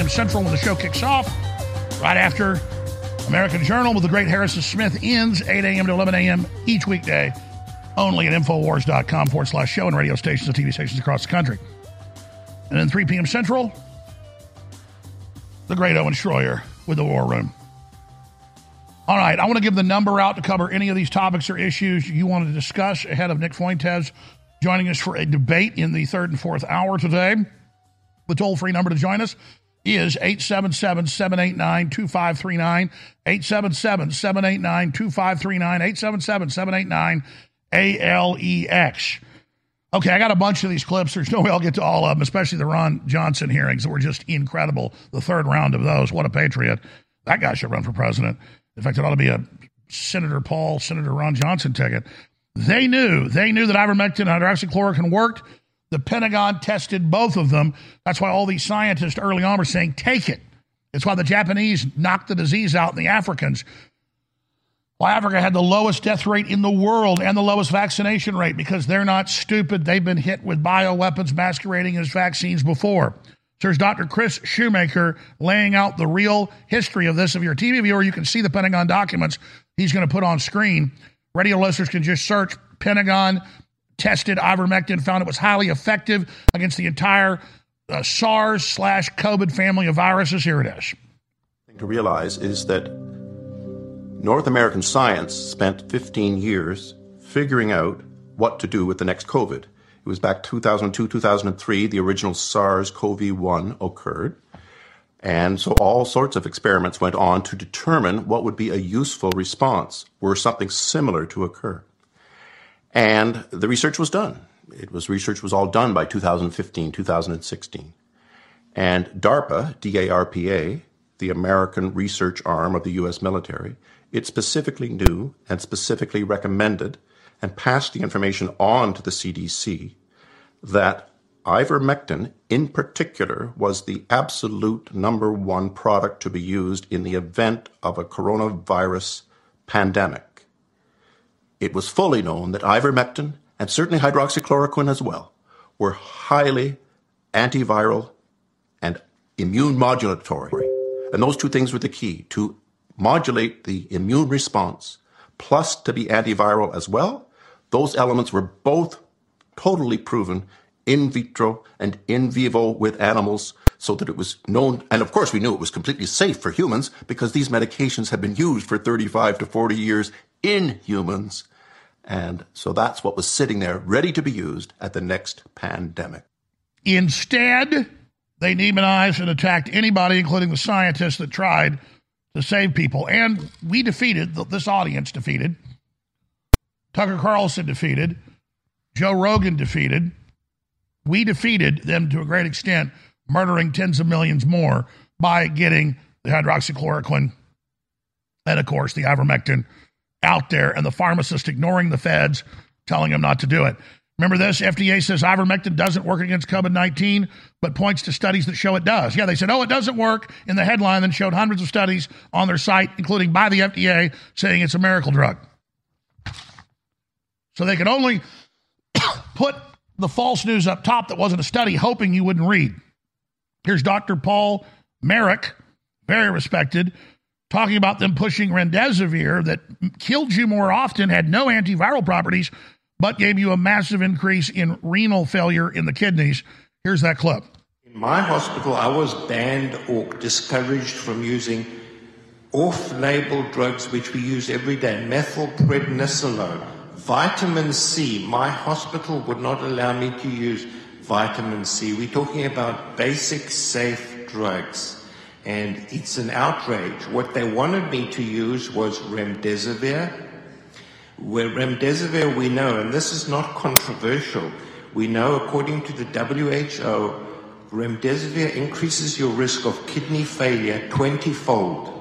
a.m. Central when the show kicks off. Right after American Journal with the great Harrison Smith ends 8 a.m. to 11 a.m. each weekday, only at Infowars.com forward slash show and radio stations and TV stations across the country. And then 3 p.m. Central, the great Owen Schroyer with the War Room. All right, I want to give the number out to cover any of these topics or issues you want to discuss ahead of Nick Fuentes joining us for a debate in the third and fourth hour today. The toll free number to join us is 877 789 2539. 877 789 2539. 877 789 ALEX. Okay, I got a bunch of these clips. There's no way I'll get to all of them, especially the Ron Johnson hearings that were just incredible. The third round of those. What a patriot. That guy should run for president. In fact, it ought to be a Senator Paul, Senator Ron Johnson ticket. They knew, they knew that ivermectin and hydroxychloroquine worked. The Pentagon tested both of them. That's why all these scientists early on were saying, take it. It's why the Japanese knocked the disease out in the Africans. Why Africa had the lowest death rate in the world and the lowest vaccination rate because they're not stupid. They've been hit with bioweapons masquerading as vaccines before. So there's Dr. Chris Shoemaker laying out the real history of this. If you're a TV viewer, you can see the Pentagon documents he's going to put on screen. Radio listeners can just search Pentagon tested ivermectin, found it was highly effective against the entire uh, SARS slash COVID family of viruses. Here it is. thing to realize is that North American science spent 15 years figuring out what to do with the next COVID. It was back 2002, 2003, the original SARS CoV 1 occurred. And so all sorts of experiments went on to determine what would be a useful response were something similar to occur. And the research was done. It was research was all done by 2015, 2016. And DARPA, D-A-R-P-A, the American research arm of the US military, it specifically knew and specifically recommended and passed the information on to the CDC that ivermectin in particular was the absolute number one product to be used in the event of a coronavirus pandemic. It was fully known that ivermectin and certainly hydroxychloroquine as well were highly antiviral and immune modulatory. And those two things were the key to modulate the immune response plus to be antiviral as well. Those elements were both totally proven in vitro and in vivo with animals so that it was known. And of course, we knew it was completely safe for humans because these medications had been used for 35 to 40 years in humans. And so that's what was sitting there ready to be used at the next pandemic. Instead, they demonized and attacked anybody, including the scientists that tried to save people. And we defeated, this audience defeated, Tucker Carlson defeated, Joe Rogan defeated. We defeated them to a great extent, murdering tens of millions more by getting the hydroxychloroquine and, of course, the ivermectin out there and the pharmacist ignoring the feds, telling them not to do it. Remember this? FDA says ivermectin doesn't work against COVID 19, but points to studies that show it does. Yeah, they said, oh, it doesn't work in the headline, then showed hundreds of studies on their site, including by the FDA, saying it's a miracle drug. So they could only put the false news up top that wasn't a study, hoping you wouldn't read. Here's Dr. Paul Marik, very respected, talking about them pushing remdesivir that killed you more often, had no antiviral properties, but gave you a massive increase in renal failure in the kidneys. Here's that clip. In my hospital, I was banned or discouraged from using off label drugs which we use every day methylprednisolone, vitamin C. My hospital would not allow me to use vitamin C. We're talking about basic, safe drugs. And it's an outrage. What they wanted me to use was remdesivir. Where remdesivir, we know, and this is not controversial, we know according to the WHO, remdesivir increases your risk of kidney failure 20 fold.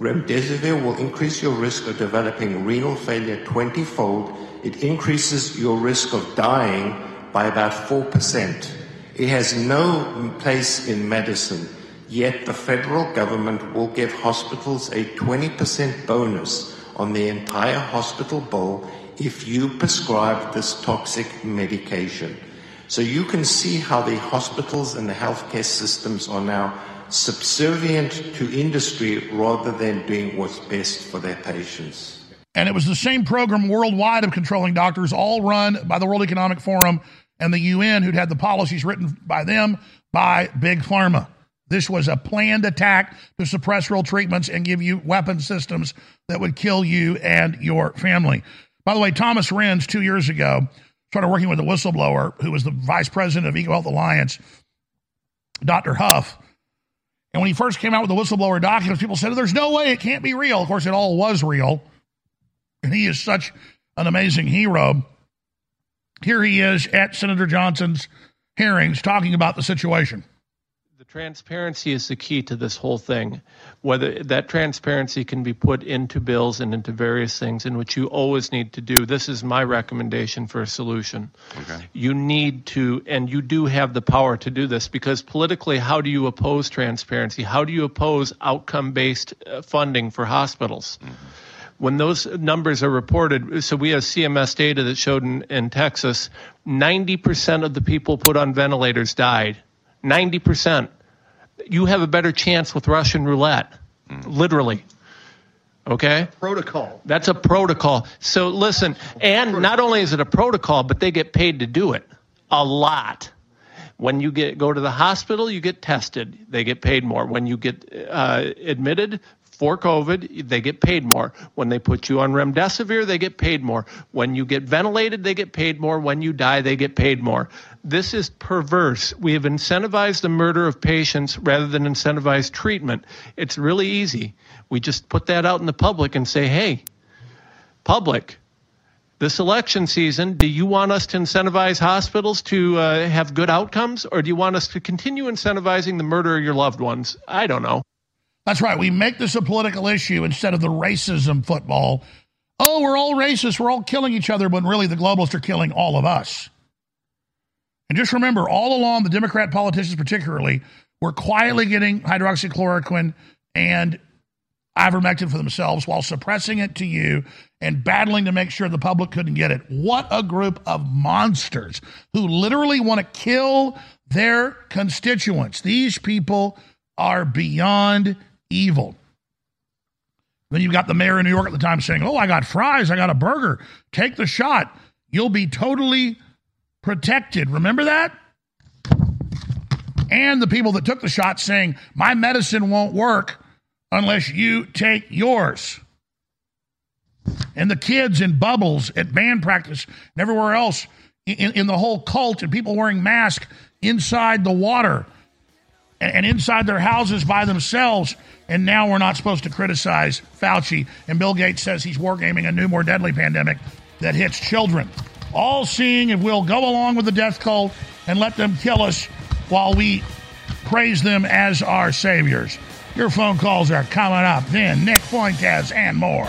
Remdesivir will increase your risk of developing renal failure 20 fold. It increases your risk of dying by about 4%. It has no place in medicine, yet the federal government will give hospitals a 20% bonus on the entire hospital bill if you prescribe this toxic medication. So you can see how the hospitals and the healthcare systems are now subservient to industry rather than doing what's best for their patients. And it was the same program worldwide of controlling doctors, all run by the World Economic Forum and the UN, who'd had the policies written by them by Big Pharma. This was a planned attack to suppress real treatments and give you weapon systems that would kill you and your family. By the way, Thomas Renz, two years ago, started working with a whistleblower who was the vice president of EcoHealth Alliance, Dr. Huff. And when he first came out with the whistleblower documents, people said, There's no way it can't be real. Of course, it all was real. And he is such an amazing hero. Here he is at Senator Johnson's hearings talking about the situation. The transparency is the key to this whole thing. Whether that transparency can be put into bills and into various things in which you always need to do. This is my recommendation for a solution. Okay. You need to, and you do have the power to do this because politically, how do you oppose transparency? How do you oppose outcome based uh, funding for hospitals? Mm-hmm. When those numbers are reported, so we have CMS data that showed in, in Texas, 90% of the people put on ventilators died. 90%. You have a better chance with Russian roulette, literally. Okay? Protocol. That's a protocol. So listen, and not only is it a protocol, but they get paid to do it a lot. When you get go to the hospital, you get tested. They get paid more. When you get uh, admitted, for COVID, they get paid more. When they put you on remdesivir, they get paid more. When you get ventilated, they get paid more. When you die, they get paid more. This is perverse. We have incentivized the murder of patients rather than incentivized treatment. It's really easy. We just put that out in the public and say, hey, public, this election season, do you want us to incentivize hospitals to uh, have good outcomes, or do you want us to continue incentivizing the murder of your loved ones? I don't know. That's right. We make this a political issue instead of the racism football. Oh, we're all racist. We're all killing each other, when really the globalists are killing all of us. And just remember, all along, the Democrat politicians, particularly, were quietly getting hydroxychloroquine and ivermectin for themselves while suppressing it to you and battling to make sure the public couldn't get it. What a group of monsters who literally want to kill their constituents. These people are beyond evil. Then you've got the mayor of New York at the time saying, Oh, I got fries, I got a burger. Take the shot. You'll be totally protected. Remember that? And the people that took the shot saying, My medicine won't work unless you take yours. And the kids in bubbles at band practice and everywhere else in, in the whole cult, and people wearing masks inside the water and, and inside their houses by themselves. And now we're not supposed to criticize Fauci. And Bill Gates says he's wargaming a new, more deadly pandemic that hits children. All seeing if we'll go along with the death cult and let them kill us while we praise them as our saviors. Your phone calls are coming up. Then Nick Fuentes and more.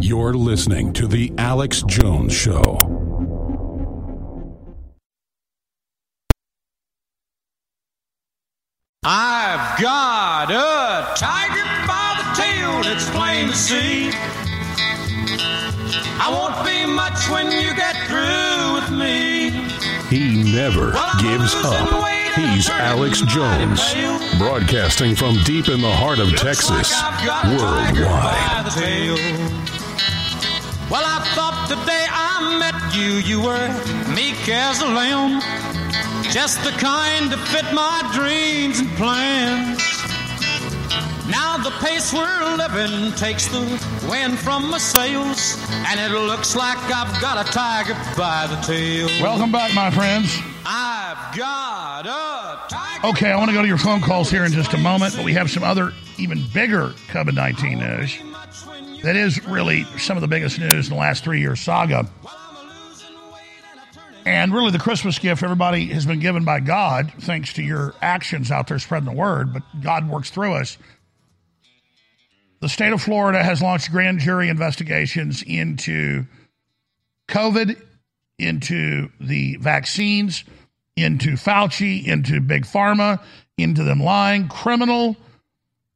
You're listening to The Alex Jones Show. I've got a tiger by the tail, it's plain to see. I won't be much when you get through with me. He never gives up. He's Alex Jones, broadcasting from deep in the heart of Texas, worldwide. By the tail. Well, I thought the day I met you, you were meek as a lamb. Just the kind to fit my dreams and plans. Now the pace we're living takes the wind from my sails, and it looks like I've got a tiger by the tail. Welcome back, my friends. I've got a tiger. Okay, I want to go to your phone calls here in just a moment, but we have some other, even bigger COVID 19 news. That is really some of the biggest news in the last three year saga. And really, the Christmas gift everybody has been given by God, thanks to your actions out there spreading the word, but God works through us. The state of Florida has launched grand jury investigations into COVID, into the vaccines, into Fauci, into Big Pharma, into them lying. Criminal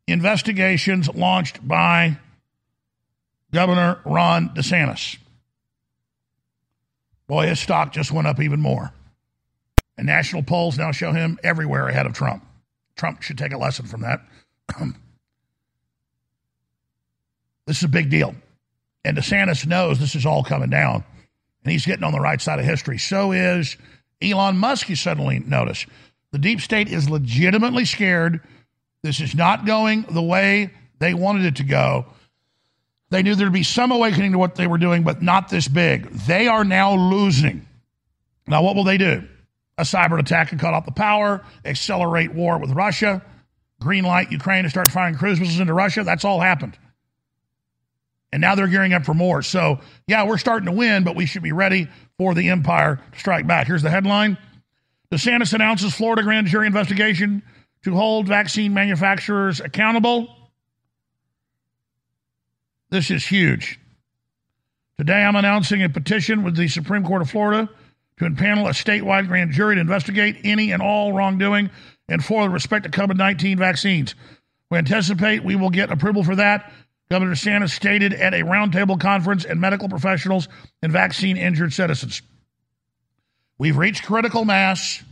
investigations launched by Governor Ron DeSantis. Boy, his stock just went up even more. And national polls now show him everywhere ahead of Trump. Trump should take a lesson from that. this is a big deal. And DeSantis knows this is all coming down. And he's getting on the right side of history. So is Elon Musk, you suddenly notice. The deep state is legitimately scared. This is not going the way they wanted it to go. They knew there'd be some awakening to what they were doing, but not this big. They are now losing. Now, what will they do? a cyber attack could cut off the power, accelerate war with Russia, green light Ukraine to start firing cruise missiles into Russia. That's all happened. And now they're gearing up for more. So, yeah, we're starting to win, but we should be ready for the empire to strike back. Here's the headline DeSantis announces Florida grand jury investigation to hold vaccine manufacturers accountable. This is huge. Today, I'm announcing a petition with the Supreme Court of Florida to impanel a statewide grand jury to investigate any and all wrongdoing and for the respect to COVID 19 vaccines. We anticipate we will get approval for that. Governor DeSantis stated at a roundtable conference and medical professionals and vaccine injured citizens. We've reached critical mass,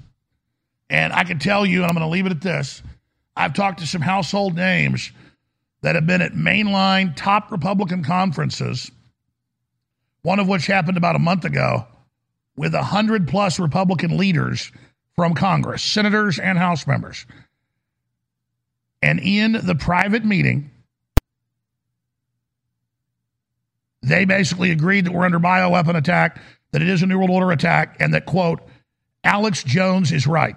and I can tell you, and I'm going to leave it at this I've talked to some household names that have been at mainline top Republican conferences, one of which happened about a month ago, with 100 plus Republican leaders from Congress, senators and House members. And in the private meeting, they basically agreed that we're under bioweapon attack, that it is a New World Order attack, and that, quote, Alex Jones is right.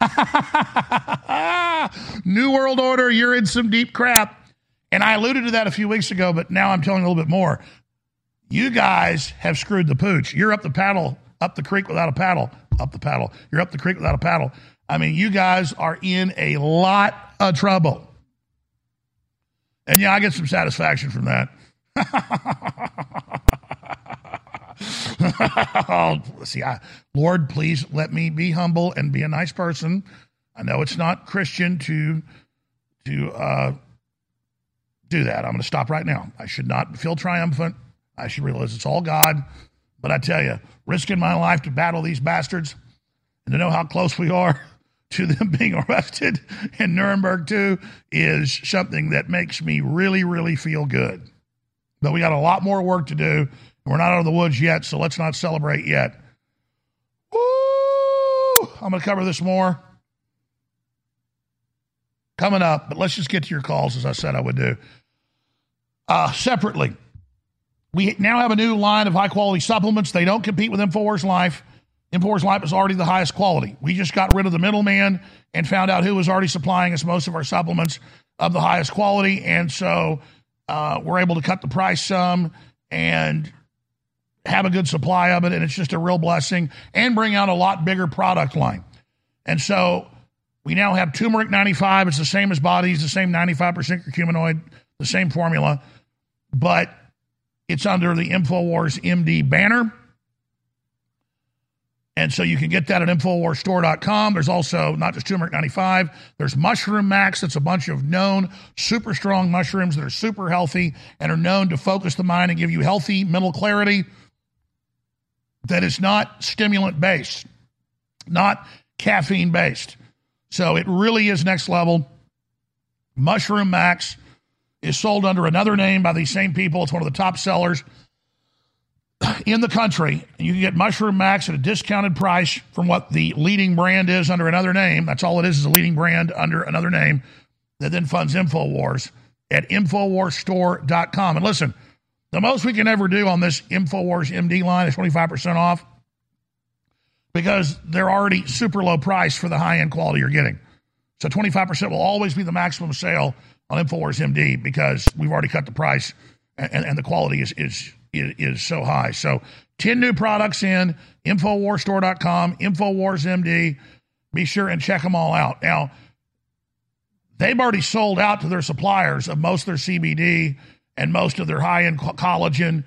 New World Order, you're in some deep crap. And I alluded to that a few weeks ago, but now I'm telling a little bit more. You guys have screwed the pooch. You're up the paddle, up the creek without a paddle, up the paddle. You're up the creek without a paddle. I mean, you guys are in a lot of trouble. And yeah, I get some satisfaction from that. oh, see, I, Lord, please let me be humble and be a nice person. I know it's not Christian to to uh, do that. I'm going to stop right now. I should not feel triumphant. I should realize it's all God. But I tell you, risking my life to battle these bastards and to know how close we are to them being arrested in Nuremberg too is something that makes me really, really feel good. But we got a lot more work to do. We're not out of the woods yet, so let's not celebrate yet. Woo! I'm going to cover this more coming up, but let's just get to your calls as I said I would do. Uh, separately, we now have a new line of high quality supplements. They don't compete with InfoWars Life. InfoWars Life is already the highest quality. We just got rid of the middleman and found out who was already supplying us most of our supplements of the highest quality. And so uh, we're able to cut the price some and have a good supply of it. And it's just a real blessing and bring out a lot bigger product line. And so we now have turmeric 95. It's the same as bodies, the same 95% curcuminoid, the same formula, but it's under the InfoWars MD banner. And so you can get that at InfoWarsStore.com. There's also not just turmeric 95, there's Mushroom Max. That's a bunch of known super strong mushrooms that are super healthy and are known to focus the mind and give you healthy mental clarity that is not stimulant based, not caffeine based. So it really is next level. Mushroom Max is sold under another name by these same people. It's one of the top sellers in the country. You can get Mushroom Max at a discounted price from what the leading brand is under another name. That's all it is, is a leading brand under another name that then funds InfoWars at InfoWarsStore.com. And listen, the most we can ever do on this InfoWars MD line is 25% off because they're already super low price for the high end quality you're getting. So 25% will always be the maximum sale on InfoWars MD because we've already cut the price and, and the quality is, is, is, so high. So 10 new products in, InfoWarsStore.com, InfoWars MD. Be sure and check them all out. Now, they've already sold out to their suppliers of most of their CBD and most of their high end collagen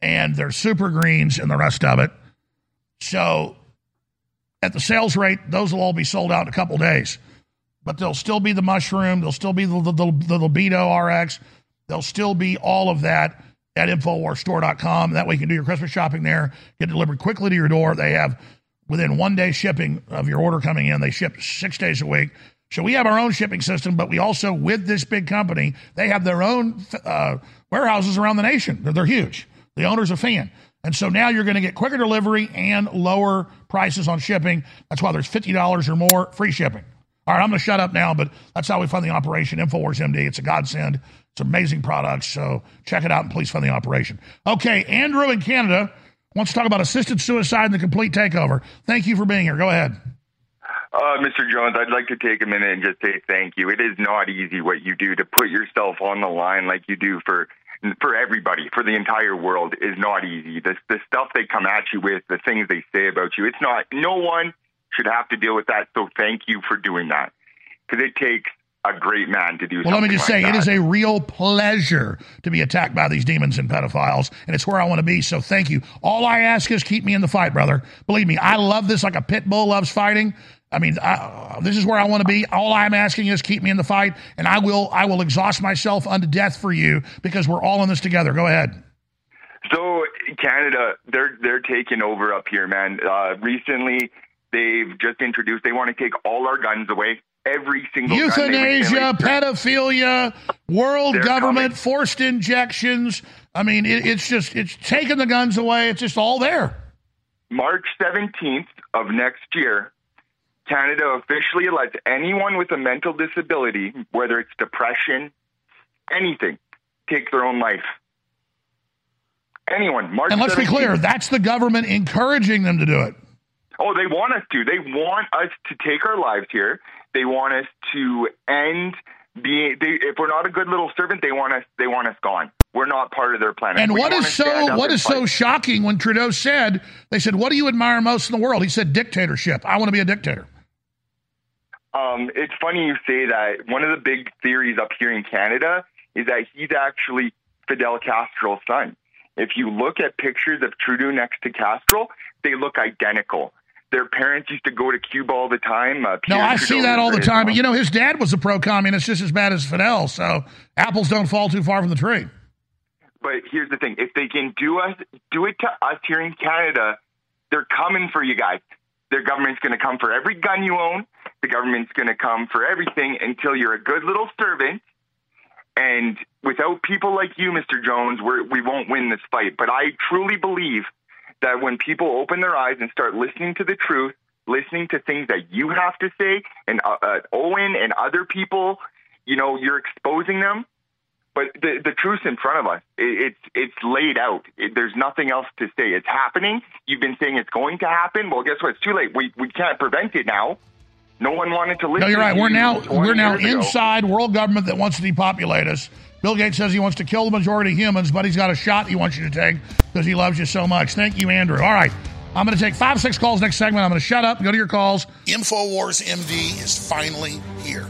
and their super greens and the rest of it. So, at the sales rate, those will all be sold out in a couple days. But there'll still be the mushroom, there'll still be the, the, the, the libido RX, there'll still be all of that at InfoWarsStore.com. That way you can do your Christmas shopping there, get delivered quickly to your door. They have within one day shipping of your order coming in, they ship six days a week. So we have our own shipping system, but we also, with this big company, they have their own uh, warehouses around the nation. They're, they're huge. The owner's a fan. And so now you're going to get quicker delivery and lower prices on shipping. That's why there's $50 or more free shipping. All right, I'm going to shut up now, but that's how we fund the operation. Infowars MD. It's a godsend. It's amazing products. So check it out and please fund the operation. Okay, Andrew in Canada wants to talk about assisted suicide and the complete takeover. Thank you for being here. Go ahead. Uh, Mr. Jones, I'd like to take a minute and just say thank you. It is not easy what you do to put yourself on the line like you do for for everybody, for the entire world, is not easy. The the stuff they come at you with, the things they say about you, it's not. No one should have to deal with that. So thank you for doing that, because it takes a great man to do. Well, let me just like say, it that. is a real pleasure to be attacked by these demons and pedophiles, and it's where I want to be. So thank you. All I ask is keep me in the fight, brother. Believe me, I love this like a pit bull loves fighting. I mean, I, this is where I want to be. All I'm asking is keep me in the fight, and I will. I will exhaust myself unto death for you because we're all in this together. Go ahead. So Canada, they're they're taking over up here, man. Uh, recently, they've just introduced. They want to take all our guns away. Every single Euthanasia, pedophilia, world They're government, forced injections. I mean, it, it's just it's taking the guns away. It's just all there. March 17th of next year, Canada officially lets anyone with a mental disability, whether it's depression, anything, take their own life. Anyone. March And let's be clear, that's the government encouraging them to do it. Oh, they want us to. They want us to take our lives here. They want us to end being. They, if we're not a good little servant, they want us. They want us gone. We're not part of their planet. And We what is so what so shocking when Trudeau said they said, "What do you admire most in the world?" He said, "Dictatorship. I want to be a dictator." Um, it's funny you say that. One of the big theories up here in Canada is that he's actually Fidel Castro's son. If you look at pictures of Trudeau next to Castro, they look identical. Their parents used to go to Cuba all the time. Uh, No, I Trudeau see that all the time. mom. But you know, his dad was a pro-communist, just as bad as Fidel. So apples don't fall too far from the tree. But here's the thing: if they can do us, do it to us here in Canada, they're coming for you guys. Their government's going to come for every gun you own. The government's going to come for everything until you're a good little servant. And without people like you, Mr. Jones, we're, we won't win this fight. But I truly believe that when people open their eyes and start listening to the truth, listening to things that you have to say, and uh, uh, Owen and other people, you know, you're exposing them. But the the truth's in front of us. It, it's it's laid out. It, there's nothing else to say. It's happening. You've been saying it's going to happen. Well, guess what? It's too late. We we can't prevent it now. No one wanted to listen. No, you're right. We're now we're now years ago. inside world government that wants to depopulate us. Bill Gates says he wants to kill the majority of humans, but he's got a shot he wants you to take because he loves you so much. Thank you, Andrew. All right. I'm going to take five, six calls next segment. I'm going to shut up, go to your calls. InfoWars MD is finally here.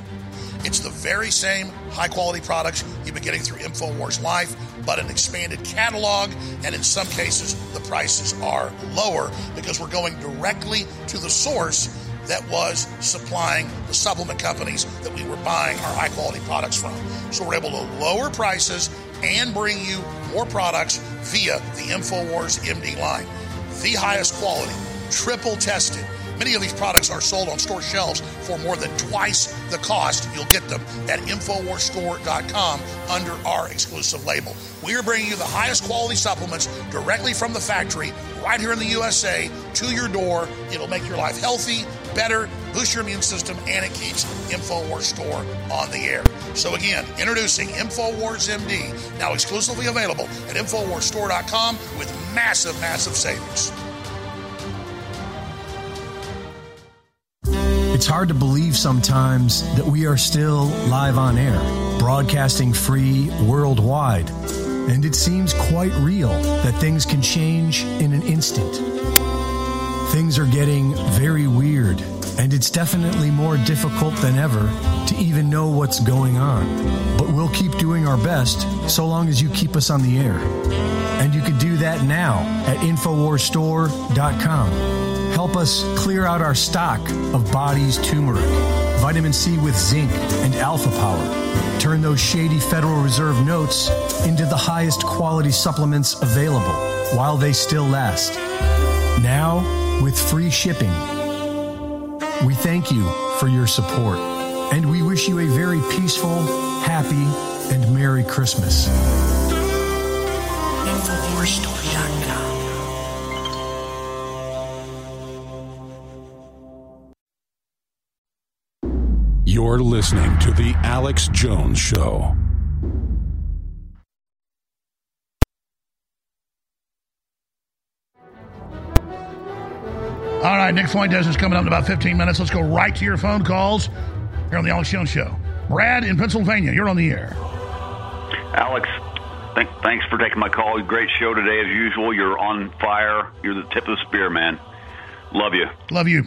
It's the very same high quality products you've been getting through InfoWars Life, but an expanded catalog, and in some cases, the prices are lower because we're going directly to the source that was supplying the supplement companies that we were buying our high quality products from. So we're able to lower prices and bring you more products via the InfoWars MD line. The highest quality, triple tested. Many of these products are sold on store shelves for more than twice the cost. You'll get them at InfoWarsStore.com under our exclusive label. We are bringing you the highest quality supplements directly from the factory, right here in the USA, to your door. It'll make your life healthy, better, boost your immune system, and it keeps InfoWars Store on the air. So again, introducing InfoWars MD, now exclusively available at InfoWarsStore.com with massive, massive savings. It's hard to believe sometimes that we are still live on air, broadcasting free worldwide. And it seems quite real that things can change in an instant. Things are getting very weird, and it's definitely more difficult than ever to even know what's going on. But we'll keep doing our best so long as you keep us on the air. And you can do that now at InfoWarsStore.com. Help us clear out our stock of body's turmeric, vitamin C with zinc, and alpha power. Turn those shady Federal Reserve notes into the highest quality supplements available while they still last. Now, with free shipping. We thank you for your support, and we wish you a very peaceful, happy, and Merry Christmas. You're listening to The Alex Jones Show. All right, Nick Fuentes is coming up in about 15 minutes. Let's go right to your phone calls here on the Alex Jones Show. Brad in Pennsylvania, you're on the air. Alex, th- thanks for taking my call. Great show today, as usual. You're on fire. You're the tip of the spear, man. Love you. Love you.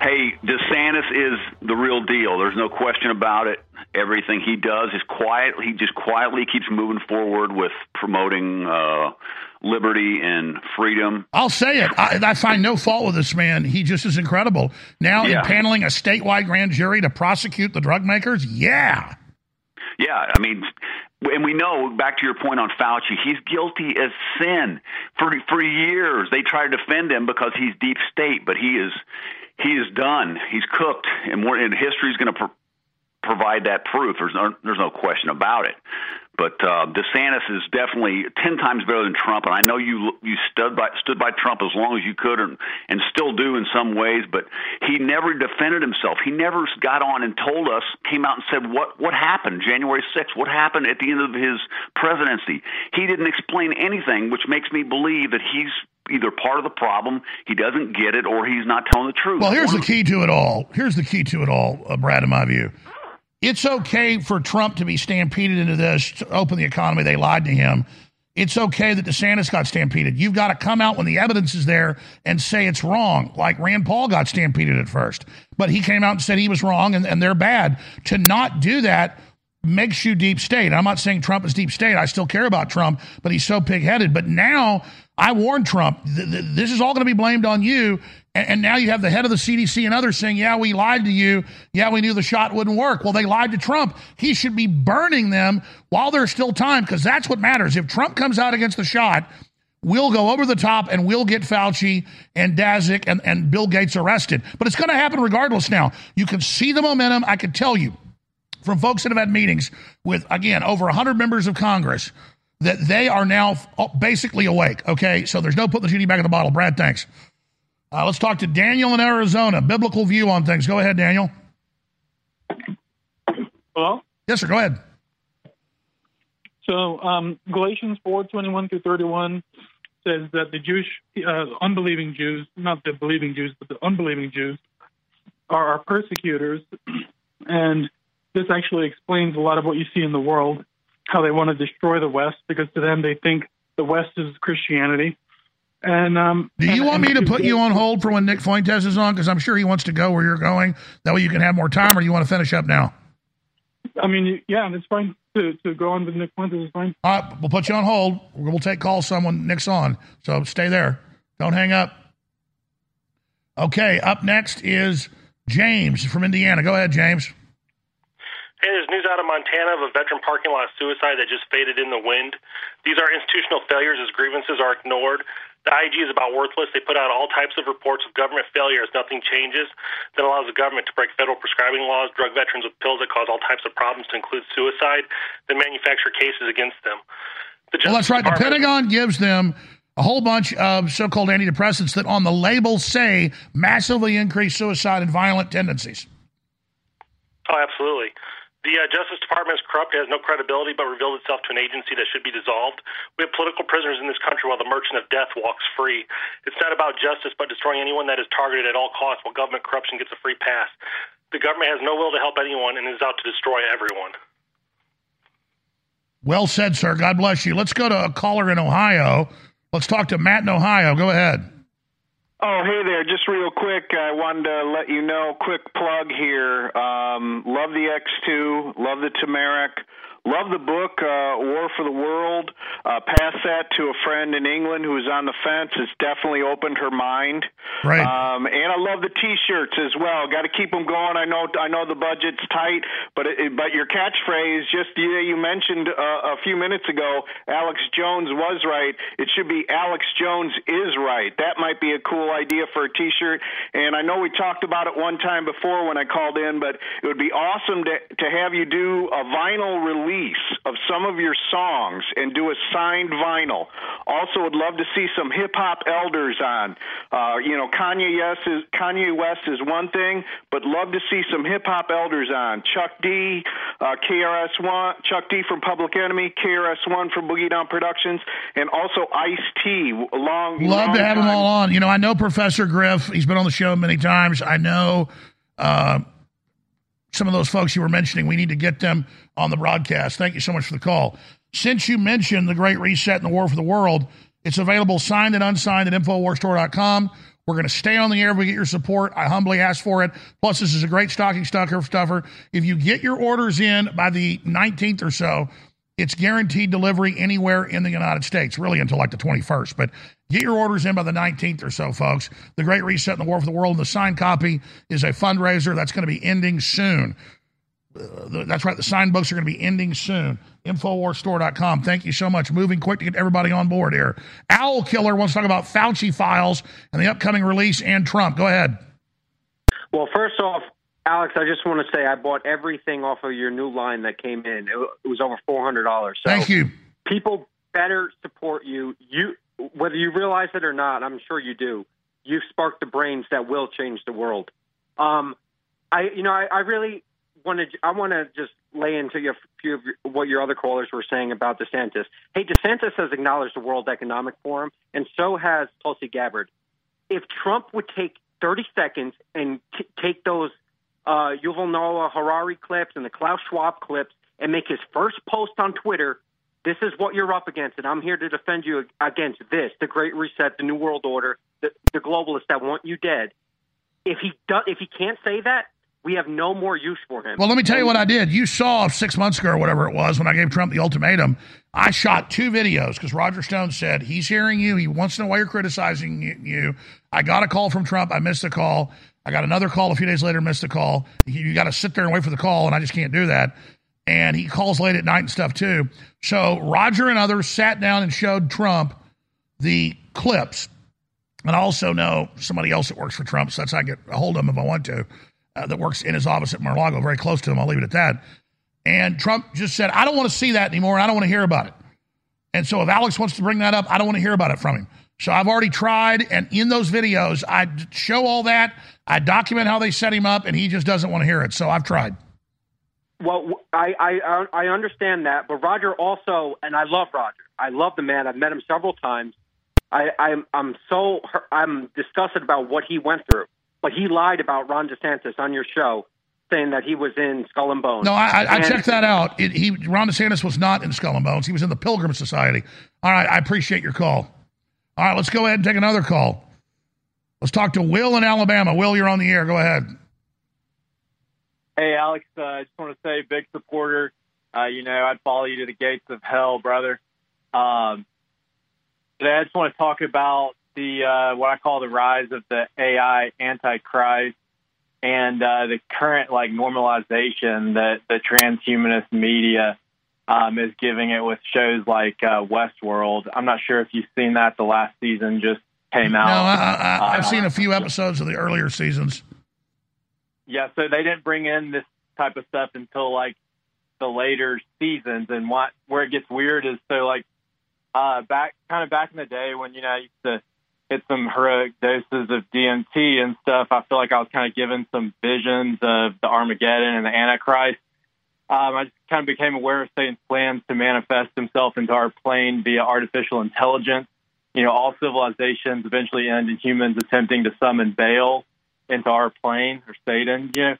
Hey, DeSantis is the real deal. There's no question about it. Everything he does is quiet. He just quietly keeps moving forward with promoting uh, liberty and freedom. I'll say it. I, I find no fault with this man. He just is incredible. Now, Yeah. impaneling a statewide grand jury to prosecute the drug makers, yeah. Yeah, I mean, and we know back to your point on Fauci, he's guilty as sin. For for years, they tried to defend him because he's deep state, but he is he is done. He's cooked, and, and history's going to pro- provide that proof. There's no there's no question about it. But uh, DeSantis is definitely ten times better than Trump, and I know you you stood by stood by Trump as long as you could, and and still do in some ways. But he never defended himself. He never got on and told us, came out and said what what happened January 6th, what happened at the end of his presidency. He didn't explain anything, which makes me believe that he's either part of the problem, he doesn't get it, or he's not telling the truth. Well, here's the key to it all. Here's the key to it all, uh, Brad, in my view. It's okay for Trump to be stampeded into this to open the economy. They lied to him. It's okay that DeSantis got stampeded. You've got to come out when the evidence is there and say it's wrong, like Rand Paul got stampeded at first. But he came out and said he was wrong and, and they're bad. To not do that makes you deep state. I'm not saying Trump is deep state. I still care about Trump, but he's so pig headed. But now I warned Trump, th- th- this is all going to be blamed on you. And, and now you have the head of the CDC and others saying, yeah, we lied to you. Yeah, we knew the shot wouldn't work. Well, they lied to Trump. He should be burning them while there's still time because that's what matters. If Trump comes out against the shot, we'll go over the top and we'll get Fauci and Daszak and, and Bill Gates arrested. But it's going to happen regardless now. You can see the momentum. I can tell you from folks that have had meetings with, again, over 100 members of Congress that they are now basically awake. Okay, so there's no putting the genie back in the bottle. Brad, thanks. Uh, let's talk to Daniel in Arizona. Biblical view on things. Go ahead, Daniel. Hello? Yes, sir. Go ahead. So um, Galatians four twenty one through 31 says that the Jewish, uh, unbelieving Jews, not the believing Jews, but the unbelieving Jews, are our persecutors. And this actually explains a lot of what you see in the world, how they want to destroy the West, because to them they think the West is Christianity. And um, Do you and- want me to put you on hold for when Nick Fuentes is on? Because I'm sure he wants to go where you're going. That way you can have more time, or you want to finish up now? I mean, yeah, it's fine to, to go on with Nick Fuentes. Is fine. All right, we'll put you on hold. We'll take calls someone Nick's on. So stay there. Don't hang up. Okay, up next is James from Indiana. Go ahead, James. Hey, there's news out of Montana of a veteran parking lot suicide that just faded in the wind. These are institutional failures as grievances are ignored. The IG is about worthless. They put out all types of reports of government failure as nothing changes. That allows the government to break federal prescribing laws, drug veterans with pills that cause all types of problems, to include suicide, then manufacture cases against them. The Well, that's right. The Pentagon gives them a whole bunch of so called antidepressants that on the label say massively increase suicide and violent tendencies. Oh, absolutely. The uh, Justice Department is corrupt, has no credibility, but revealed itself to an agency that should be dissolved. We have political prisoners in this country while the merchant of death walks free. It's not about justice, but destroying anyone that is targeted at all costs while government corruption gets a free pass. The government has no will to help anyone and is out to destroy everyone. Well said, sir. God bless you. Let's go to a caller in Ohio. Let's talk to Matt in Ohio. Go ahead. Oh, hey there. Just real quick, I wanted to let you know, quick plug here. Um, love the X2, love the Turmeric, love the book, uh, War for the World. Uh, pass that to a friend in England who's on the fence. It's definitely opened her mind. Right. Um, and I love the T-shirts as well. Got to keep them going. I know, I know the budget's tight, but it, but your catchphrase, just yeah, you mentioned uh, a few minutes ago, Alex Jones was right. It should be Alex Jones is right. That might be a cool idea for a T-shirt. And I know we talked about it one time before when I called in, but it would be awesome to to have you do a vinyl release release of some of your songs and do a signed vinyl. Also, would love to see some hip hop elders on. Uh, you know, Kanye West is Kanye West is one thing, but love to see some hip hop elders on. Chuck D, uh, KRS One, Chuck D from Public Enemy, KRS One from Boogie Down Productions, and also Ice T. Long, Love long to have them all on. You know, I know Professor Griff. He's been on the show many times. I know uh, some of those folks you were mentioning. We need to get them on the broadcast. Thank you so much for the call. Since you mentioned the Great Reset and the War for the World, it's available signed and unsigned at InfoWarsStore.com. We're going to stay on the air if we get your support. I humbly ask for it. Plus, this is a great stocking stuffer. stuffer. If you get your orders in by the 19th or so, it's guaranteed delivery anywhere in the United States, really until like the 21st. But get your orders in by the 19th or so, folks. The Great Reset and the War for the World. And the signed copy is a fundraiser that's going to be ending soon. Uh, that's right. The signed books are going to be ending soon. InfoWarsStore.com. Thank you so much. Moving quick to get everybody on board here. Owl Killer wants to talk about Fauci files and the upcoming release and Trump. Go ahead. Well, first off, Alex, I just want to say I bought everything off of your new line that came in. It, it was over four hundred dollars. So Thank you. People better support you. You, whether you realize it or not, I'm sure you do. You've sparked the brains that will change the world. Um, I, you know, I, I really want to. I want to just lay into a few of your, what your other callers were saying about DeSantis. Hey, DeSantis has acknowledged the World Economic Forum, and so has Tulsi Gabbard. If Trump would take 30 seconds and t- take those uh, Yuval Noah Harari clips and the Klaus Schwab clips and make his first post on Twitter. This is what you're up against, and I'm here to defend you against this: the Great Reset, the New World Order, the, the globalists that want you dead. If he does, if he can't say that, we have no more use for him. Well, let me tell you what I did. You saw six months ago or whatever it was when I gave Trump the ultimatum. I shot two videos because Roger Stone said he's hearing you. He wants to know why you're criticizing you. I got a call from Trump. I missed the call. I got another call a few days later, missed the call. You got to sit there and wait for the call, and I just can't do that. And he calls late at night and stuff too. So Roger and others sat down and showed Trump the clips. And I also know somebody else that works for Trump, so that's how I get a hold of him if I want to, uh, that works in his office at Mar-a-Lago, very close to him. I'll leave it at that. And Trump just said, I don't want to see that anymore, and I don't want to hear about it. And so if Alex wants to bring that up, I don't want to hear about it from him. So I've already tried, and in those videos, I show all that. I document how they set him up, and he just doesn't want to hear it. So I've tried. Well, I, I I understand that, but Roger also, and I love Roger. I love the man. I've met him several times. I, I'm I'm so I'm disgusted about what he went through. But he lied about Ron DeSantis on your show, saying that he was in Skull and Bones. No, I, I, I checked that out. It, he Ron DeSantis was not in Skull and Bones. He was in the Pilgrim Society. All right, I appreciate your call. All right, let's go ahead and take another call. Let's talk to Will in Alabama. Will, you're on the air. Go ahead. Hey, Alex, uh, I just want to say, big supporter. Uh, you know, I'd follow you to the gates of hell, brother. Um, today, I just want to talk about the uh, what I call the rise of the AI antichrist and uh, the current like normalization that the transhumanist media um, is giving it with shows like uh, Westworld. I'm not sure if you've seen that. The last season just came out. No, I, I, I've Uh, seen a few episodes of the earlier seasons. Yeah, so they didn't bring in this type of stuff until like the later seasons, and what where it gets weird is so like uh, back kind of back in the day when you know I used to hit some heroic doses of DMT and stuff. I feel like I was kind of given some visions of the Armageddon and the Antichrist. Um, I just kind of became aware of Satan's plans to manifest himself into our plane via artificial intelligence. You know, all civilizations eventually end in humans attempting to summon Baal into our plane or Satan, you know.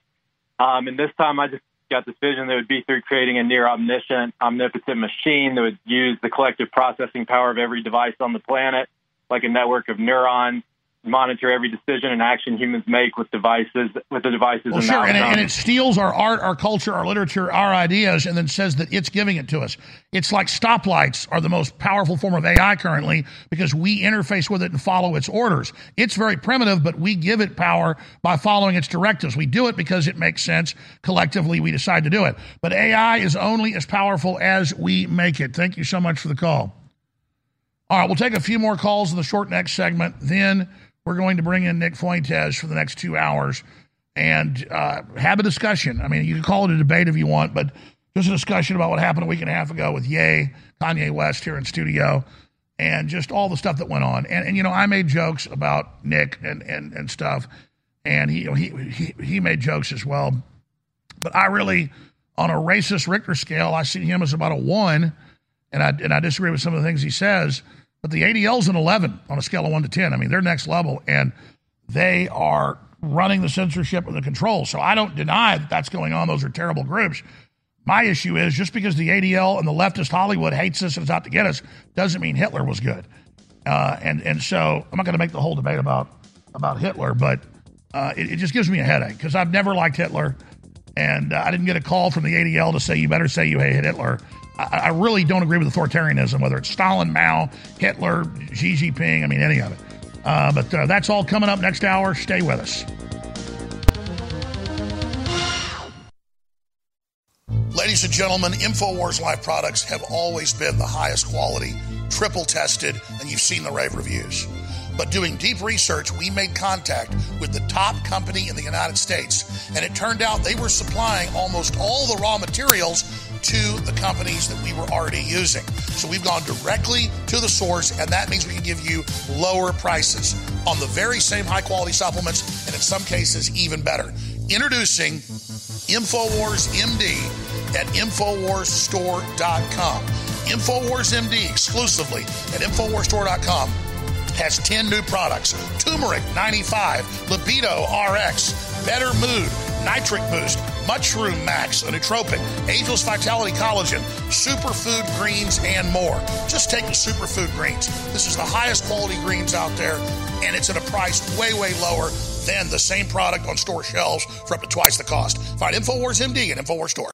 Um, and this time I just got this vision that would be through creating a near omniscient, omnipotent machine that would use the collective processing power of every device on the planet, like a network of neurons, monitor every decision and action humans make with devices, with the devices Well, and sure, and it, and it steals our art, our culture, our literature, our ideas, and then says that it's giving it to us. It's like stoplights are the most powerful form of AI currently because we interface with it and follow its orders. It's very primitive, but we give it power by following its directives. We do it because it makes sense. Collectively, we decide to do it. But AI is only as powerful as we make it. Thank you so much for the call. All right, we'll take a few more calls in the short next segment. Then we're going to bring in Nick Fuentes for the next two hours and uh, have a discussion. I mean, you can call it a debate if you want, but just a discussion about what happened a week and a half ago with Ye, Kanye West here in studio, and just all the stuff that went on. And, and you know, I made jokes about Nick and, and, and stuff, and he, he, he, he made jokes as well. But I really, on a racist Richter scale, I see him as about a one, and I, and I disagree with some of the things he says. But the ADL's an 11 on a scale of 1 to 10. I mean, they're next level, and they are running the censorship and the control. So I don't deny that that's going on. Those are terrible groups. My issue is just because the ADL and the leftist Hollywood hates us and is out to get us doesn't mean Hitler was good. Uh, and and so I'm not going to make the whole debate about about Hitler, but uh, it, it, just gives me a headache because I've never liked Hitler, and uh, I didn't get a call from the ADL to say you better say you hate Hitler. I, I really don't agree with authoritarianism, whether it's Stalin, Mao, Hitler, Xi Jinping. I mean any of it. Uh, but uh, that's all coming up next hour. Stay with us. Ladies and gentlemen, InfoWars Life products have always been the highest quality, triple tested, and you've seen the rave reviews. But doing deep research, we made contact with the top company in the United States, and it turned out they were supplying almost all the raw materials to the companies that we were already using. So we've gone directly to the source, and that means we can give you lower prices on the very same high quality supplements, and in some cases, even better. Introducing InfoWars MD at InfoWarsStore.com. InfoWars MD exclusively at InfoWarsStore.com has 10 new products Turmeric 95, Libido RX, Better Mood, Nitric Boost, Mushroom Max, a nootropic, Angel's Vitality Collagen, Superfood Greens, and more. Just take the Superfood Greens. This is the highest quality greens out there, and it's at a price way, way lower than the same product on store shelves for up to twice the cost. Find InfoWars MD at InfoWars Store.